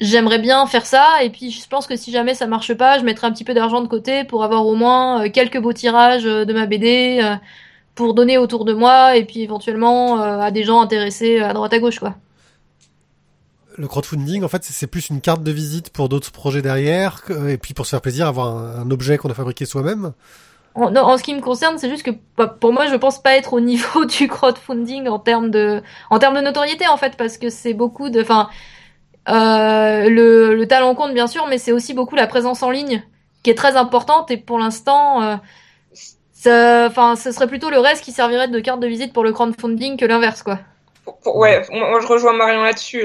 S7: j'aimerais bien faire ça. Et puis, je pense que si jamais ça marche pas, je mettrai un petit peu d'argent de côté pour avoir au moins euh, quelques beaux tirages euh, de ma BD euh, pour donner autour de moi et puis éventuellement à des gens intéressés à droite à gauche, quoi.
S4: Le crowdfunding, en fait, c'est- plus une carte de visite pour d'autres projets derrière, et puis pour se faire plaisir, avoir un, objet qu'on a fabriqué soi-même.
S7: En, non, en ce qui me concerne, c'est juste que bah, pour moi, je pense pas être au niveau (laughs) du crowdfunding en termes de, en termes de notoriété en fait, parce que c'est beaucoup de, enfin, euh, le, le talent compte bien sûr, mais c'est aussi beaucoup la présence en ligne qui est très importante et pour l'instant, euh, enfin, ce serait plutôt le reste qui servirait de carte de visite pour le crowdfunding que l'inverse quoi.
S6: Ouais, moi je rejoins Marion là-dessus.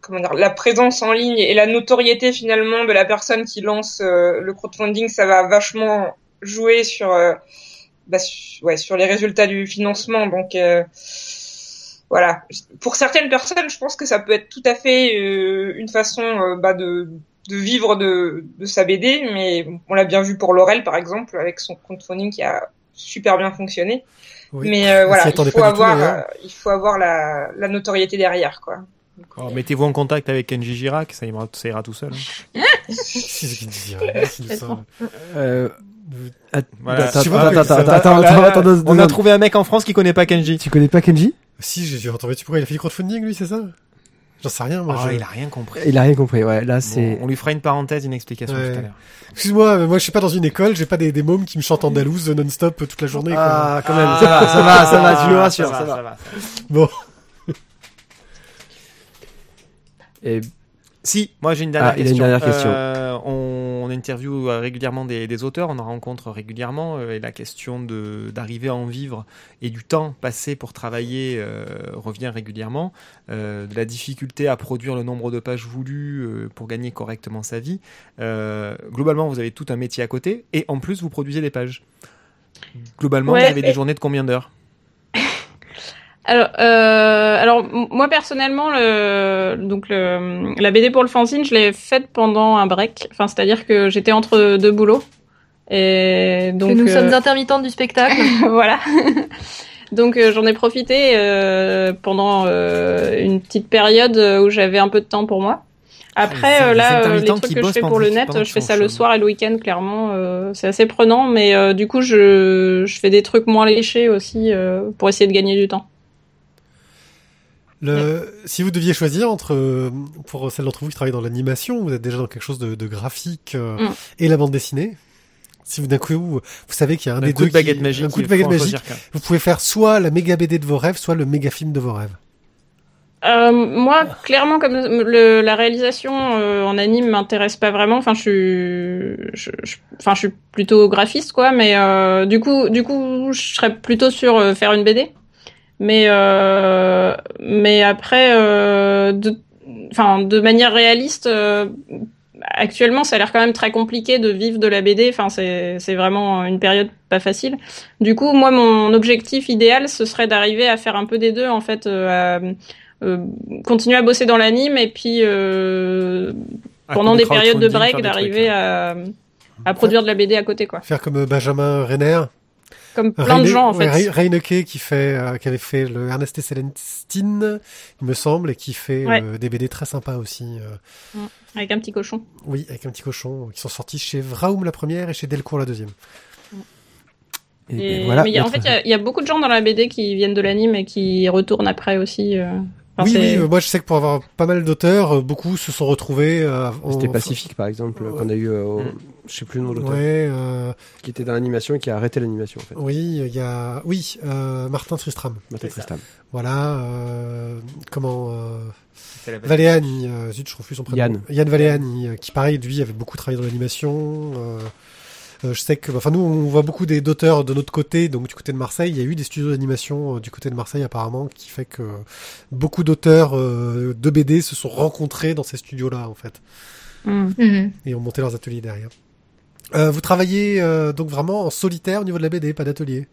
S6: Comment dire, la présence en ligne et la notoriété finalement de la personne qui lance euh, le crowdfunding, ça va vachement jouer sur, bah, ouais, sur les résultats du financement. Donc euh, voilà. Pour certaines personnes, je pense que ça peut être tout à fait euh, une façon euh, bah, de, de vivre de, de sa BD, mais on l'a bien vu pour Laurel par exemple avec son crowdfunding qui a super bien fonctionné.
S4: Oui.
S6: Mais euh, voilà, il faut
S4: tout,
S6: avoir, euh, il faut avoir la, la notoriété derrière, quoi.
S3: Alors, Mettez-vous en contact avec Kenji Girac, ça ira, ça ira tout seul. hein.
S4: Si, (laughs) c'est ce qu'il ça.
S2: Euh, attends, attends, attends,
S3: on a trouvé un mec en France qui connaît pas Kenji.
S2: Tu connais pas Kenji?
S4: Si, j'ai dû entendre. Tu pourquoi il a fait du crowdfunding, lui, c'est ça? J'en sais rien, moi.
S3: Oh,
S4: je-
S3: il a rien compris.
S2: Il a rien compris, ouais. Là,
S3: Bon,
S2: c'est.
S3: on lui fera une parenthèse, une explication
S4: Ouais.
S3: tout à l'heure.
S4: Excuse-moi, mais moi, je suis pas dans une école, j'ai pas des, des mômes qui me chantent andalouse non-stop toute la journée. quoi.
S2: Ah, quand même, ça va, ça va, ça va, tu le rassures, ça va.
S3: va.
S4: Bon,
S2: Et
S3: Si, moi j'ai une dernière
S2: Ah, il a une
S3: question.
S2: dernière question.
S3: Euh, on, on interviewe euh, régulièrement des, des auteurs, on en rencontre régulièrement, euh, et la question de d'arriver à en vivre et du temps passé pour travailler euh, revient régulièrement. Euh, de la difficulté à produire le nombre de pages voulues euh, pour gagner correctement sa vie. Euh, globalement, vous avez tout un métier à côté, et en plus, vous produisez des pages. Globalement,
S5: Ouais,
S3: vous avez des journées de combien d'heures?
S5: Alors, euh, alors moi personnellement, le, donc le, la BD pour le fanzine, je l'ai faite pendant un break. Enfin, c'est-à-dire que j'étais entre deux boulots. Et donc,
S7: que nous
S5: euh,
S7: sommes intermittentes du spectacle. (laughs)
S5: voilà. (laughs) Donc euh, j'en ai profité euh, pendant euh, une petite période où j'avais un peu de temps pour moi. Après, euh, là, euh, les trucs que je fais pour le net, je fais ça le soir et le week-end, clairement. euh, c'est assez prenant, mais euh, du coup, je, je fais des trucs moins léchés aussi euh, pour essayer de gagner du temps.
S4: Le... si vous deviez choisir entre, euh, pour celles d'entre vous qui travaillent dans l'animation, vous êtes déjà dans quelque chose de, de graphique euh,
S5: Mm.
S4: et la bande dessinée. Si vous d'un coup, vous savez qu'il y a un,
S3: Un
S4: des
S3: coup
S4: deux
S3: de baguette
S4: qui...
S3: magique.
S4: un coup de baguette magique, vous pouvez faire soit la méga BD de vos rêves, soit le méga film de vos rêves.
S5: Euh, moi, clairement, comme le, la réalisation euh, en anime m'intéresse pas vraiment. Enfin, je suis, je, je- enfin, je suis plutôt graphiste, quoi. Mais euh, du coup, du coup, je serais plutôt sur euh, faire une BD. Mais, euh, mais après, euh, de, enfin, de manière réaliste, euh, actuellement, ça a l'air quand même très compliqué de vivre de la BD. Enfin, c'est, c'est vraiment une période pas facile. Du coup, moi, mon objectif idéal, ce serait d'arriver à faire un peu des deux, en fait, euh, à euh, continuer à bosser dans l'anime et puis euh, pendant des périodes de break
S3: des
S5: d'arriver
S3: trucs, hein.
S5: à, à produire de la BD à côté quoi
S4: Faire comme Benjamin Renner,
S5: comme plein de gens en
S4: ouais,
S5: fait
S4: Reineke qui fait, euh, qui avait fait le Ernest et Célestine, il me semble, et qui fait
S5: Ouais.
S4: euh, des BD très sympas aussi. euh,
S5: avec un petit cochon
S4: oui, avec un petit cochon, qui sont sortis chez Vraum la première et chez Delcourt la deuxième.
S5: et,
S2: et voilà.
S5: mais il y a- en fait il y a- il y, a beaucoup de gens dans la BD qui viennent de l'anime et qui retournent après aussi euh. Enfin,
S4: oui, moi je sais que pour avoir pas mal d'auteurs, beaucoup se sont retrouvés. euh, en-
S2: C'était Pacifique, par exemple, qu'on a eu euh, au-. Je sais plus le nom de l'auteur.
S4: Ouais, euh,
S2: Qui était dans l'animation et qui a arrêté l'animation en fait.
S4: oui, il y a, oui, euh, Martin Tristram.
S2: Martin Tristam.
S4: Voilà, euh, comment, euh, Valéani, euh, zut, je refuse son prénom.
S2: Yann.
S4: Yann Valéani, euh, qui pareil, lui, avait beaucoup travaillé dans l'animation. euh, euh, je sais que, enfin, nous, on voit beaucoup des d'auteurs de notre côté, donc du côté de Marseille. Il y a eu des studios d'animation euh, du côté de Marseille, apparemment, qui fait que beaucoup d'auteurs euh, de BD se sont rencontrés dans ces studios-là, en fait.
S7: Mhm.
S4: et ont monté leurs ateliers derrière. Euh, vous travaillez euh, donc vraiment en solitaire au niveau de la BD, pas d'atelier.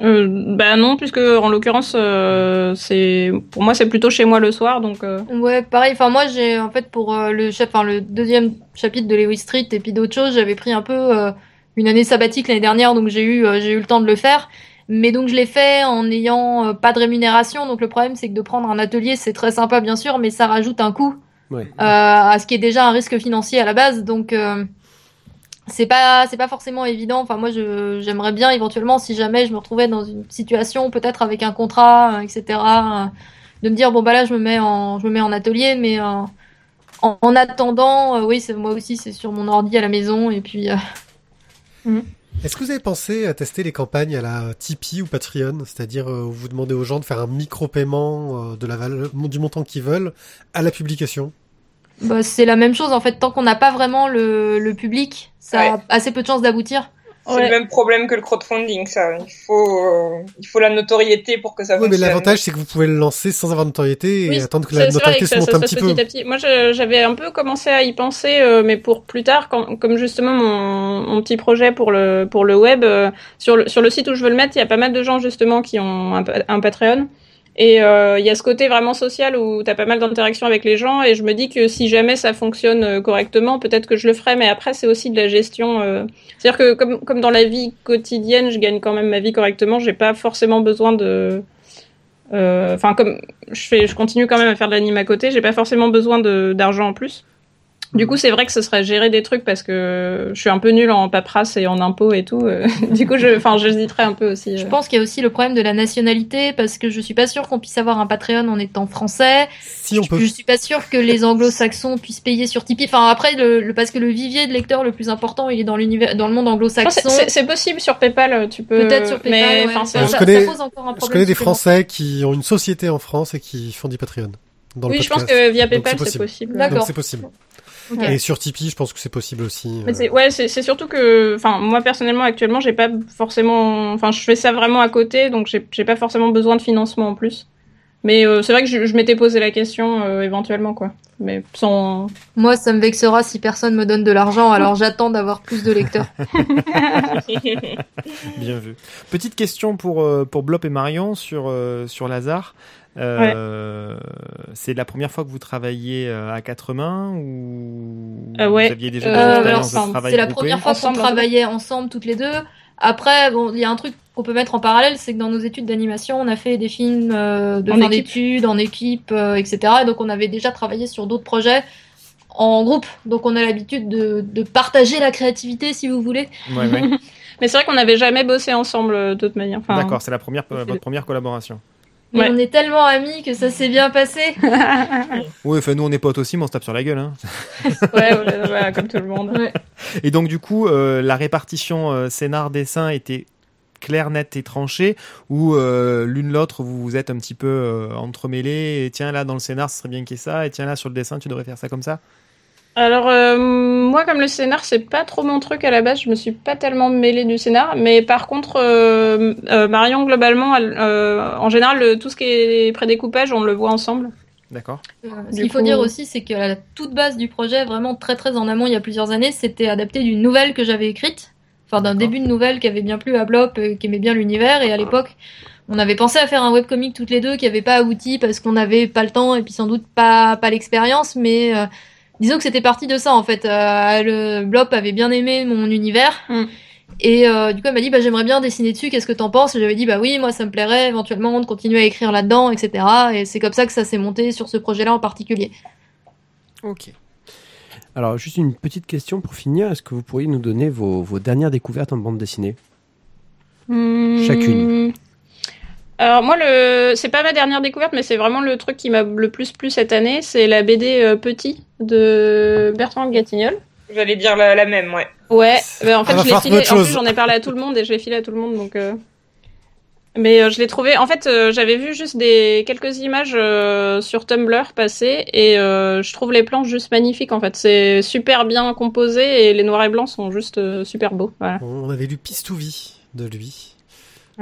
S5: Euh, bah non, puisque en l'occurrence, euh, c'est pour moi c'est plutôt chez moi le soir, donc euh,
S7: Ouais, pareil. Enfin, moi, j'ai en fait pour euh, le enfin le deuxième chapitre de Lewis Street et puis d'autres choses, j'avais pris un peu euh, une année sabbatique l'année dernière, donc j'ai eu euh, j'ai eu le temps de le faire. Mais donc je l'ai fait en n'ayant euh, pas de rémunération. Donc le problème, c'est que de prendre un atelier, c'est très sympa bien sûr, mais ça rajoute un coût
S2: Ouais.
S7: euh, à ce qui est déjà un risque financier à la base. Donc euh, c'est pas c'est pas forcément évident. Enfin moi je j'aimerais bien éventuellement si jamais je me retrouvais dans une situation peut-être avec un contrat euh, etc. euh, de me dire bon bah là je me mets en je me mets en atelier mais euh, en, en attendant euh, oui c'est moi aussi c'est sur mon ordi à la maison et puis euh, (laughs)
S4: Est-ce que vous avez pensé à tester les campagnes à la Tipeee ou Patreon, c'est-à-dire où vous demandez aux gens de faire un micro-paiement de la valeur, du montant qu'ils veulent à la publication?
S7: Bah, c'est la même chose en fait tant qu'on n'a pas vraiment le, le public ça
S6: Ouais.
S7: a assez peu de chances d'aboutir.
S6: C'est
S5: Ouais.
S6: le même problème que le crowdfunding, ça. Il faut, euh, il faut la notoriété pour que ça
S4: Oui, mais
S6: fonctionne.
S4: l'avantage c'est que vous pouvez le lancer sans avoir de notoriété et
S5: Oui,
S4: attendre que la notoriété se monte
S5: ça
S4: un petit peu.
S5: petit à petit. Moi, j'avais un peu commencé à y penser, euh, mais pour plus tard, quand, comme justement mon, mon petit projet pour le pour le web, euh, sur le sur le site où je veux le mettre, il y a pas mal de gens justement qui ont un Patreon. Et euh, il y a ce côté vraiment social où tu as pas mal d'interactions avec les gens et je me dis que si jamais ça fonctionne euh, correctement, peut-être que je le ferai, mais après c'est aussi de la gestion. euh, C'est-à-dire que comme, comme dans la vie quotidienne, je gagne quand même ma vie correctement, j'ai pas forcément besoin de... euh, Enfin, comme je, fais, je continue quand même à faire de l'anime à côté, j'ai pas forcément besoin d'argent en plus. Du coup, c'est vrai que ce serait gérer des trucs parce que je suis un peu nulle en paperasse et en impôts et tout. euh. (laughs) du coup, je, enfin, j'hésiterais un peu aussi.
S7: Je
S5: euh.
S7: pense qu'il y a aussi le problème de la nationalité parce que je suis pas sûre qu'on puisse avoir un Patreon en étant français.
S4: Si on peut.
S7: Je suis pas sûre que les anglo-saxons puissent payer sur Tipeee. Enfin après le, le- parce que le vivier de lecteurs le plus important il est dans l'univers dans le monde
S5: Je
S7: anglo-saxon.
S5: c'est- possible sur PayPal, tu peux.
S7: Peut-être sur PayPal.
S5: Mais,
S7: ouais.
S5: enfin,
S7: ça,
S5: c'est-
S4: Je connais-
S7: ça pose encore un problème.
S4: Je connais des. Français qui ont une société en France et qui font du Patreon. Dans le
S5: Oui, je pense que via PayPal,
S4: c'est possible.
S5: possible.
S7: D'accord.
S4: C'est possible. Et sur Tipeee, je pense que c'est possible aussi.
S5: Mais
S4: euh.
S5: c'est- ouais, c'est c'est surtout que, enfin, moi personnellement, actuellement, j'ai pas forcément, enfin, je fais ça vraiment à côté, donc j'ai j'ai pas forcément besoin de financement en plus. Mais euh, c'est vrai que je, je m'étais posé la question euh, éventuellement, quoi. Mais sans.
S7: Moi ça me vexera si personne me donne de l'argent alors j'attends d'avoir plus de lecteurs. (laughs)
S3: Bien vu. Petite question pour, pour Blop et Marion sur, sur Lazare. Euh, C'est la première fois que vous travaillez euh, à quatre mains ou
S5: Euh, ouais.
S3: vous aviez déjà
S5: Euh,
S3: des
S7: Euh,
S3: expériences de
S5: ensemble.
S3: travail
S7: c'est la première fois qu'on travaillait ensemble toutes les deux. Après, bon, il y a un truc qu'on peut mettre en parallèle, c'est que dans nos études d'animation, on a fait des films euh, de
S5: En
S7: fin d'études, en équipe, euh, etc. Et donc, on avait déjà travaillé sur d'autres projets en groupe. Donc, on a l'habitude de, de partager la créativité, si vous voulez.
S3: Ouais, ouais. (laughs)
S5: Mais c'est vrai qu'on n'avait jamais bossé ensemble de toute manière. Enfin,
S3: D'accord, c'est la première, votre première collaboration.
S7: Mais
S5: Ouais.
S7: on est tellement amis que ça s'est bien passé. (laughs)
S3: Oui, enfin nous on est potes aussi, mais on se tape sur la gueule. Hein. (laughs)
S5: ouais, comme tout le monde.
S3: Et donc du coup, euh, la répartition euh, scénar-dessin était claire, nette et tranchée, ou euh, l'une l'autre vous vous êtes un petit peu euh, entremêlés, et tiens là dans le scénar ce serait bien qu'il y ait ça, et tiens là sur le dessin tu devrais faire ça comme ça?
S5: Alors euh, moi comme le scénar c'est pas trop mon truc à la base, je me suis pas tellement mêlée du scénar, mais par contre euh, euh, Marion globalement elle, euh, en général le- tout ce qui est prédécoupage on le voit ensemble.
S3: D'accord.
S7: Euh, Ce qu'il faut
S5: coup-
S7: dire aussi, c'est qu'à la toute base du projet, vraiment très très en amont, il y a plusieurs années, c'était adapté d'une nouvelle que j'avais écrite, enfin d'un début de nouvelle qui avait bien plu à Blop, euh, qui aimait bien l'univers, et à l'époque, on avait pensé à faire un webcomic toutes les deux qui avait pas abouti parce qu'on n'avait pas le temps et puis sans doute pas pas l'expérience, mais euh, disons que c'était parti de ça en fait. Euh, le Blop avait bien aimé mon univers.
S5: Mm.
S7: Et euh, du coup, elle m'a dit, bah, j'aimerais bien dessiner dessus, qu'est-ce que t'en penses? Et J'avais dit, bah oui, moi, ça me plairait éventuellement de continuer à écrire là-dedans, etc. Et c'est comme ça que ça s'est monté sur ce projet-là en particulier.
S3: Ok.
S2: Alors, juste une petite question pour finir. Est-ce que vous pourriez nous donner vos, vos dernières découvertes en bande dessinée? Chacune.
S5: Alors moi le c'est pas ma dernière découverte mais c'est vraiment le truc qui m'a le plus plu cette année, c'est la BD euh, Petit de Bertrand Gatignol.
S6: J'allais dire la, la même, ouais.
S5: Ouais, mais en fait,
S4: Ah,
S5: je l'ai filé. En plus, j'en ai parlé à tout le monde et je l'ai filé à tout le monde, donc. euh, Mais euh, je l'ai trouvé. En fait, euh, j'avais vu juste des quelques images euh, sur Tumblr passer et euh, je trouve les planches juste magnifiques. En fait, c'est super bien composé et les noirs et blancs sont juste euh, super beaux. Voilà.
S4: On avait lu Pistouvi de lui.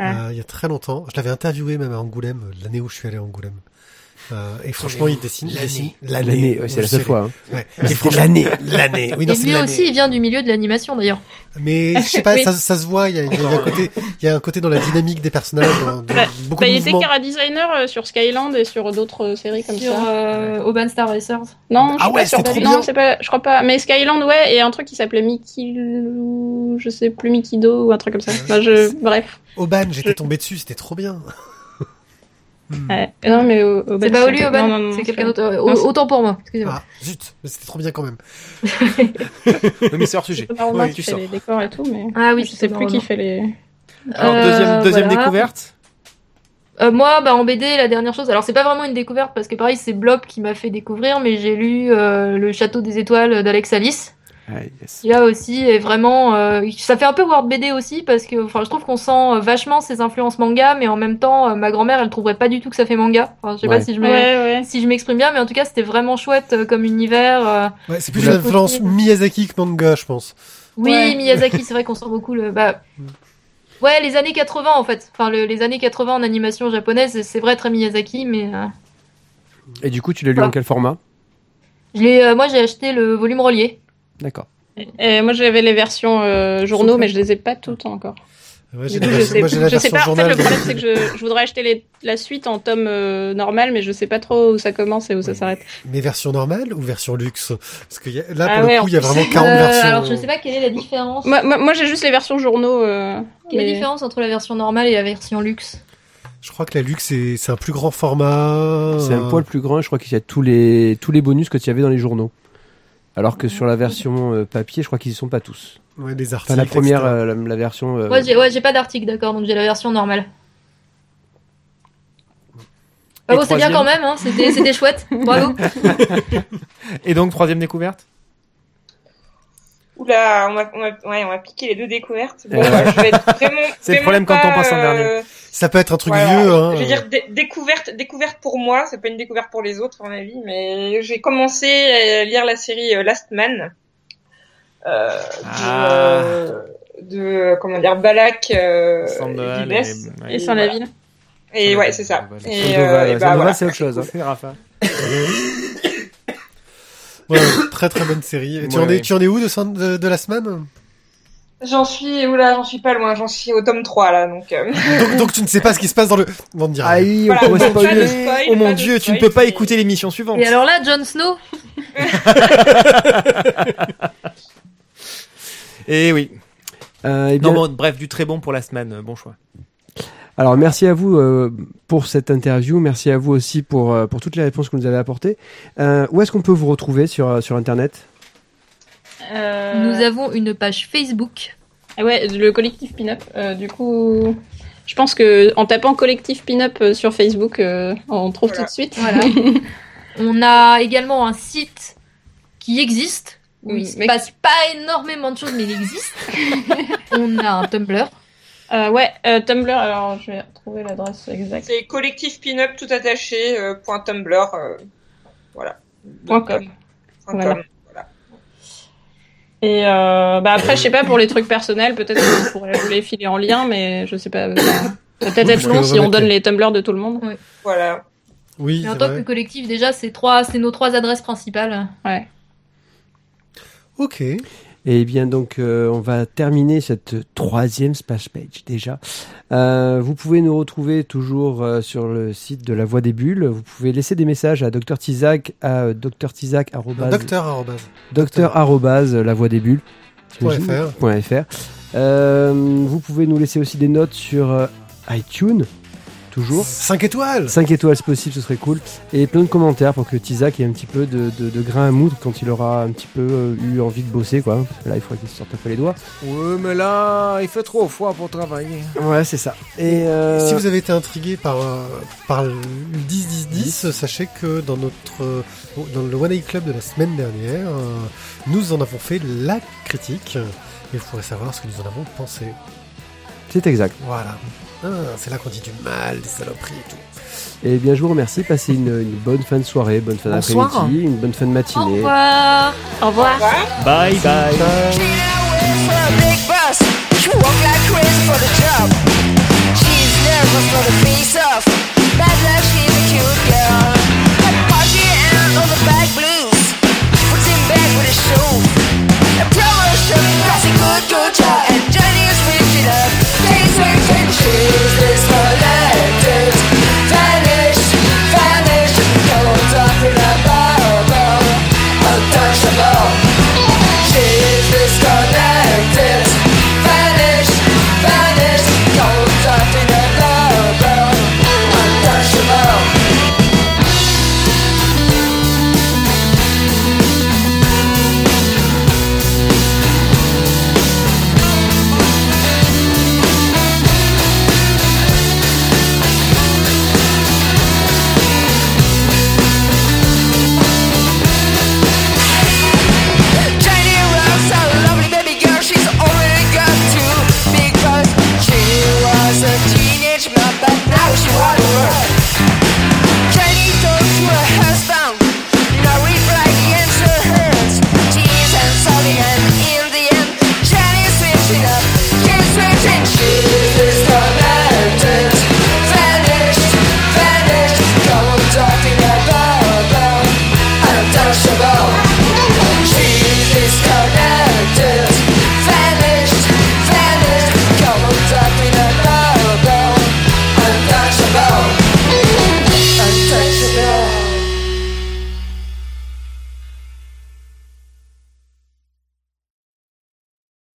S4: Euh, il y a très longtemps. Je l'avais interviewé même à Angoulême, euh, l'année où je suis allé à Angoulême. Euh, et franchement, il dessine
S2: L'année, ouais, c'est la seule fois. hein.
S4: Ouais. Et
S2: l'année. (laughs)
S4: L'année. Oui, non,
S7: Et lui
S4: l'année.
S7: aussi, il vient du milieu de l'animation d'ailleurs.
S4: Mais je sais pas, (laughs)
S5: Oui.
S4: ça, ça se voit. Il y a, il y a un côté, il y a un côté dans la dynamique des personnages, dans, dans
S5: Bah,
S4: beaucoup
S5: Bah,
S4: de
S5: il était cara designer euh, sur Skyland et sur d'autres euh, séries comme
S7: Sur
S5: ça.
S7: euh, Urban Star Racers.
S5: Non, je
S4: Ah
S5: suis
S4: ouais, c'est trop
S5: non,
S4: bien.
S5: c'est pas, je crois pas. Mais Skyland, ouais, et un truc qui s'appelait Mickey, je sais plus Mickey Do ou un truc comme ça. Bah, je, bref.
S4: Auban, j'étais tombé dessus, c'était trop bien.
S5: Ouais. Non, mais au, au
S7: C'est pas Oli
S5: non,
S7: c'est quelqu'un d'autre. Autant pour moi, excusez-moi.
S4: Ah, zut, mais c'était trop bien quand même. (laughs)
S3: Mais c'est hors sujet. Oui,
S5: qui
S3: tu
S5: fait
S3: sors.
S5: les décors et tout, mais
S7: Ah oui,
S5: je sais plus qui fait les.
S3: Alors,
S7: Euh,
S3: deuxième, deuxième
S7: voilà.
S3: découverte.
S7: Euh, moi, bah, en BD, la dernière chose, alors c'est pas vraiment une découverte parce que pareil, c'est Blob qui m'a fait découvrir, mais j'ai lu euh, Le Château des Étoiles d'Alex Alice.
S2: Ah, yes.
S7: qui là aussi est vraiment euh, ça fait un peu World BD aussi parce que enfin je trouve qu'on sent euh, vachement ses influences manga mais en même temps euh, ma grand-mère elle trouverait pas du tout que ça fait manga enfin je sais
S2: Ouais.
S7: pas si je me
S5: Ouais, ouais.
S7: si je m'exprime bien mais en tout cas c'était vraiment chouette euh, comme univers euh.
S4: Ouais, c'est plus
S7: Vous
S4: une
S7: l'avez
S4: influence
S7: compris.
S4: Miyazaki que manga, je pense.
S7: oui
S5: Ouais.
S7: Miyazaki c'est vrai qu'on sent beaucoup le bah ouais les années 80 en fait enfin le- les années 80 en animation japonaise c'est- vrai très Miyazaki mais euh,
S2: Et du coup, tu l'as lu en quel format?
S7: Je l'ai euh, moi j'ai acheté le volume relié
S2: D'accord.
S5: Et moi, j'avais les versions euh, journaux, mais je les ai pas toutes encore.
S4: Ouais,
S5: Du
S4: j'ai
S5: coup,
S4: la
S5: je
S4: version-
S5: sais,
S4: moi, j'ai la
S5: je sais
S4: version
S5: pas. En fait, le problème, c'est que je, je voudrais acheter les, la suite en tome euh, normal, mais je sais pas trop où ça commence et où ça s'arrête.
S4: Mais version normale ou version luxe? Parce que y a- là,
S5: Ah
S4: pour le coup, il y a vraiment 40
S7: Euh,
S4: versions.
S7: alors je sais pas quelle est la différence
S5: Moi, moi, moi, j'ai juste les versions journaux. Euh,
S7: quelle est
S5: mais-
S7: la différence entre la version normale et la version luxe?
S4: Je crois que la luxe, c'est un plus grand format.
S2: C'est un poil plus grand. Je crois qu'il y a tous les tous les bonus que tu y avait dans les journaux. Alors que sur la version euh, papier, je crois qu'ils y sont pas tous.
S4: Ouais, des articles.
S2: Enfin, la première, euh, la, la version. euh,
S7: Ouais, j'ai ouais, j'ai pas d'article, d'accord, donc j'ai la version normale. Ah bon, c'est bien quand même, hein, c'était c'était chouette, bravo. (laughs)
S3: Et donc, troisième découverte?
S6: Oula, on m'a, on m'a, ouais, on m'a piqué les deux découvertes. Bon,
S2: Ouais.
S6: je vais être (laughs) vraiment.
S3: C'est le problème quand on
S6: pas,
S3: passe en dernier.
S6: euh,
S4: Ça peut être un truc
S6: voilà.
S4: vieux. Hein.
S6: Je veux dire, dé- découverte, découverte pour moi, c'est pas une découverte pour les autres, à mon avis, mais j'ai commencé à lire la série euh, Last Man. Euh, de,
S3: Ah.
S6: euh, de, comment dire, Balak, euh,
S3: Sandoval
S6: Dibes.
S3: et-
S5: Et sans la ville.
S6: Et ouais, c'est ça.
S3: Sandoval.
S6: Et, euh, et bah, voilà.
S2: c'est autre chose. hein. (laughs)
S4: Ouais, très très bonne série. Et tu,
S3: Ouais,
S4: en es,
S3: ouais.
S4: tu en es où de, San- de, de la semaine?
S6: J'en suis, oula, j'en suis pas loin, j'en suis au tome 3, là, donc, euh,
S4: donc, donc tu ne sais pas ce qui se passe dans le. Bon, on ne dira.
S2: Aïe,
S6: Voilà,
S2: on
S6: de
S2: spoiler.
S6: spoil,
S3: Oh mon dieu, tu ne
S6: spoil,
S3: peux pas écouter l'émission suivante.
S7: Et alors là, Jon Snow, (laughs)
S3: Et oui.
S2: Euh, eh bien,
S3: Non, bon, bref, du très bon pour la semaine. euh, Bon choix.
S2: Alors merci à vous euh, pour cette interview, merci à vous aussi pour, euh, pour toutes les réponses que vous nous avez apportées. Euh, où est-ce qu'on peut vous retrouver sur, sur Internet?
S5: Euh,
S7: nous avons une page Facebook.
S5: ah Ouais, le collectif Pin-Up. euh, du coup, je pense que en tapant collectif Pin-Up sur Facebook, euh, on trouve
S6: Voilà.
S5: tout de suite.
S7: Voilà. (laughs) On a également un site qui existe. où
S5: Oui,
S7: il se
S5: mais-
S7: passe pas énormément de choses, mais il existe. (laughs) On a un Tumblr.
S5: Euh, ouais, euh, Tumblr. Alors, je vais retrouver l'adresse exacte.
S6: C'est collectif pin-up tout attaché, euh, point Tumblr, euh, voilà.
S5: Point com.
S6: Point
S5: Voilà.
S6: com, voilà.
S5: Et euh, bah après, je sais pas pour les trucs personnels, peut-être qu'on pourrait vous les filer en lien, mais je sais pas. ça peut-être être long si on donne
S4: les-
S5: Tumblr de tout le monde.
S6: Voilà.
S4: Oui,
S7: Mais en tant
S4: vrai.
S7: que collectif, déjà, c'est trois, c'est nos trois adresses principales.
S5: Ouais.
S4: Ok.
S2: Et bien donc euh, on va terminer cette troisième splash page déjà. Euh, vous pouvez nous retrouver toujours euh, sur le site de La Voix des Bulles. Vous pouvez laisser des messages à Dr Tizac à Dr Tizac
S4: Non,
S2: arrobase-
S4: Docteur arrobase.
S2: docteur arrobase la voix des bulles
S4: fr.
S2: point fr. Vous pouvez nous laisser aussi des notes sur iTunes toujours.
S4: 5 étoiles
S2: 5 étoiles si possible, ce serait cool. Et plein de commentaires pour que Tizak ait un petit peu de, de- de grain à moudre quand il aura un petit peu euh, eu envie de bosser, quoi. Parce que là, il faudrait qu'il se sorte un peu les doigts.
S3: Ouais, mais là, il fait trop froid pour travailler.
S2: Ouais, c'est ça. Et euh,
S4: Si vous avez été intrigué par, euh, par le 10-10-10, sachez que dans notre euh, dans le One A Club de la semaine dernière, euh, nous en avons fait la critique. Et vous pourrez savoir ce que nous en avons pensé.
S2: c'est exact.
S4: Voilà. Ah, c'est là qu'on dit du mal, des saloperies et tout.
S2: Et bien, je vous remercie. Passez une, bonne fin de soirée, bonne fin d'après-midi, une bonne fin de matinée.
S7: Au revoir.
S5: Au revoir.
S3: Bye bye.
S9: bye. Yeah.